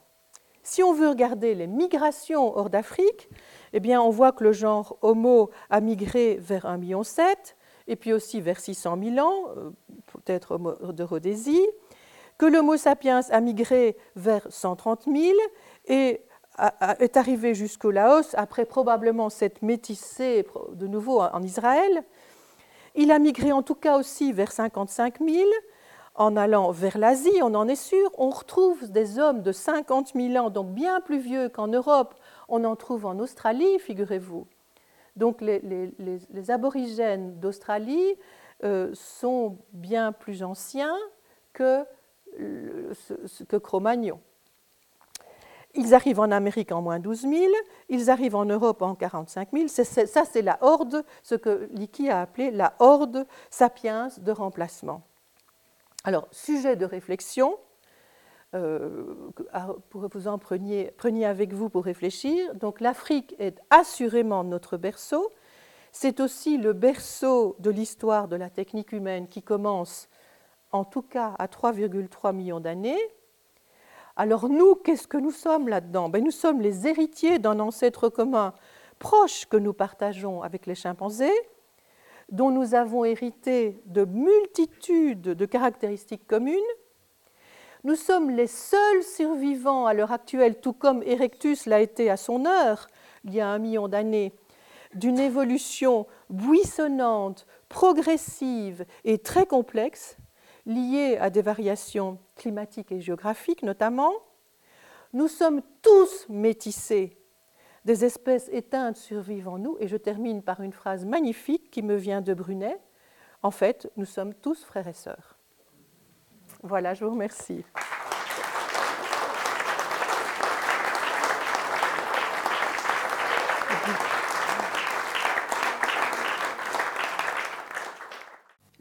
S5: Si on veut regarder les migrations hors d'Afrique, eh bien, on voit que le genre Homo a migré vers 1,7 million et puis aussi vers 600 000 ans, euh, peut-être de Rhodésie, que l'Homo sapiens a migré vers 130 000 et est arrivé jusqu'au Laos, après probablement s'être métissé de nouveau en Israël. Il a migré en tout cas aussi vers 55 000. En allant vers l'Asie, on en est sûr, on retrouve des hommes de 50 000 ans, donc bien plus vieux qu'en Europe. On en trouve en Australie, figurez-vous. Donc les, aborigènes d'Australie euh, sont bien plus anciens que que Cro-Magnon. Ils arrivent en Amérique en moins 12 000, ils arrivent en Europe en 45 000. ça, c'est la horde, ce que Leakey a appelé la horde sapiens de remplacement. Alors, sujet de réflexion, euh, pour vous en preniez, preniez avec vous pour réfléchir. Donc, l'Afrique est assurément notre berceau. C'est aussi le berceau de l'histoire de la technique humaine qui commence en tout cas à 3,3 millions d'années. Alors nous, qu'est-ce que nous sommes là-dedans? Ben, Nous sommes les héritiers d'un ancêtre commun proche que nous partageons avec les chimpanzés, dont nous avons hérité de multitudes de caractéristiques communes. Nous sommes les seuls survivants à l'heure actuelle, tout comme Erectus l'a été à son heure, il y a un million d'années, d'une évolution buissonnante, progressive et très complexe, liée à des variations climatiques et géographiques notamment. Nous sommes tous métissés. Des espèces éteintes survivent en nous. Et je termine par une phrase magnifique qui me vient de Brunet. En fait, nous sommes tous frères et sœurs. Voilà, je vous remercie.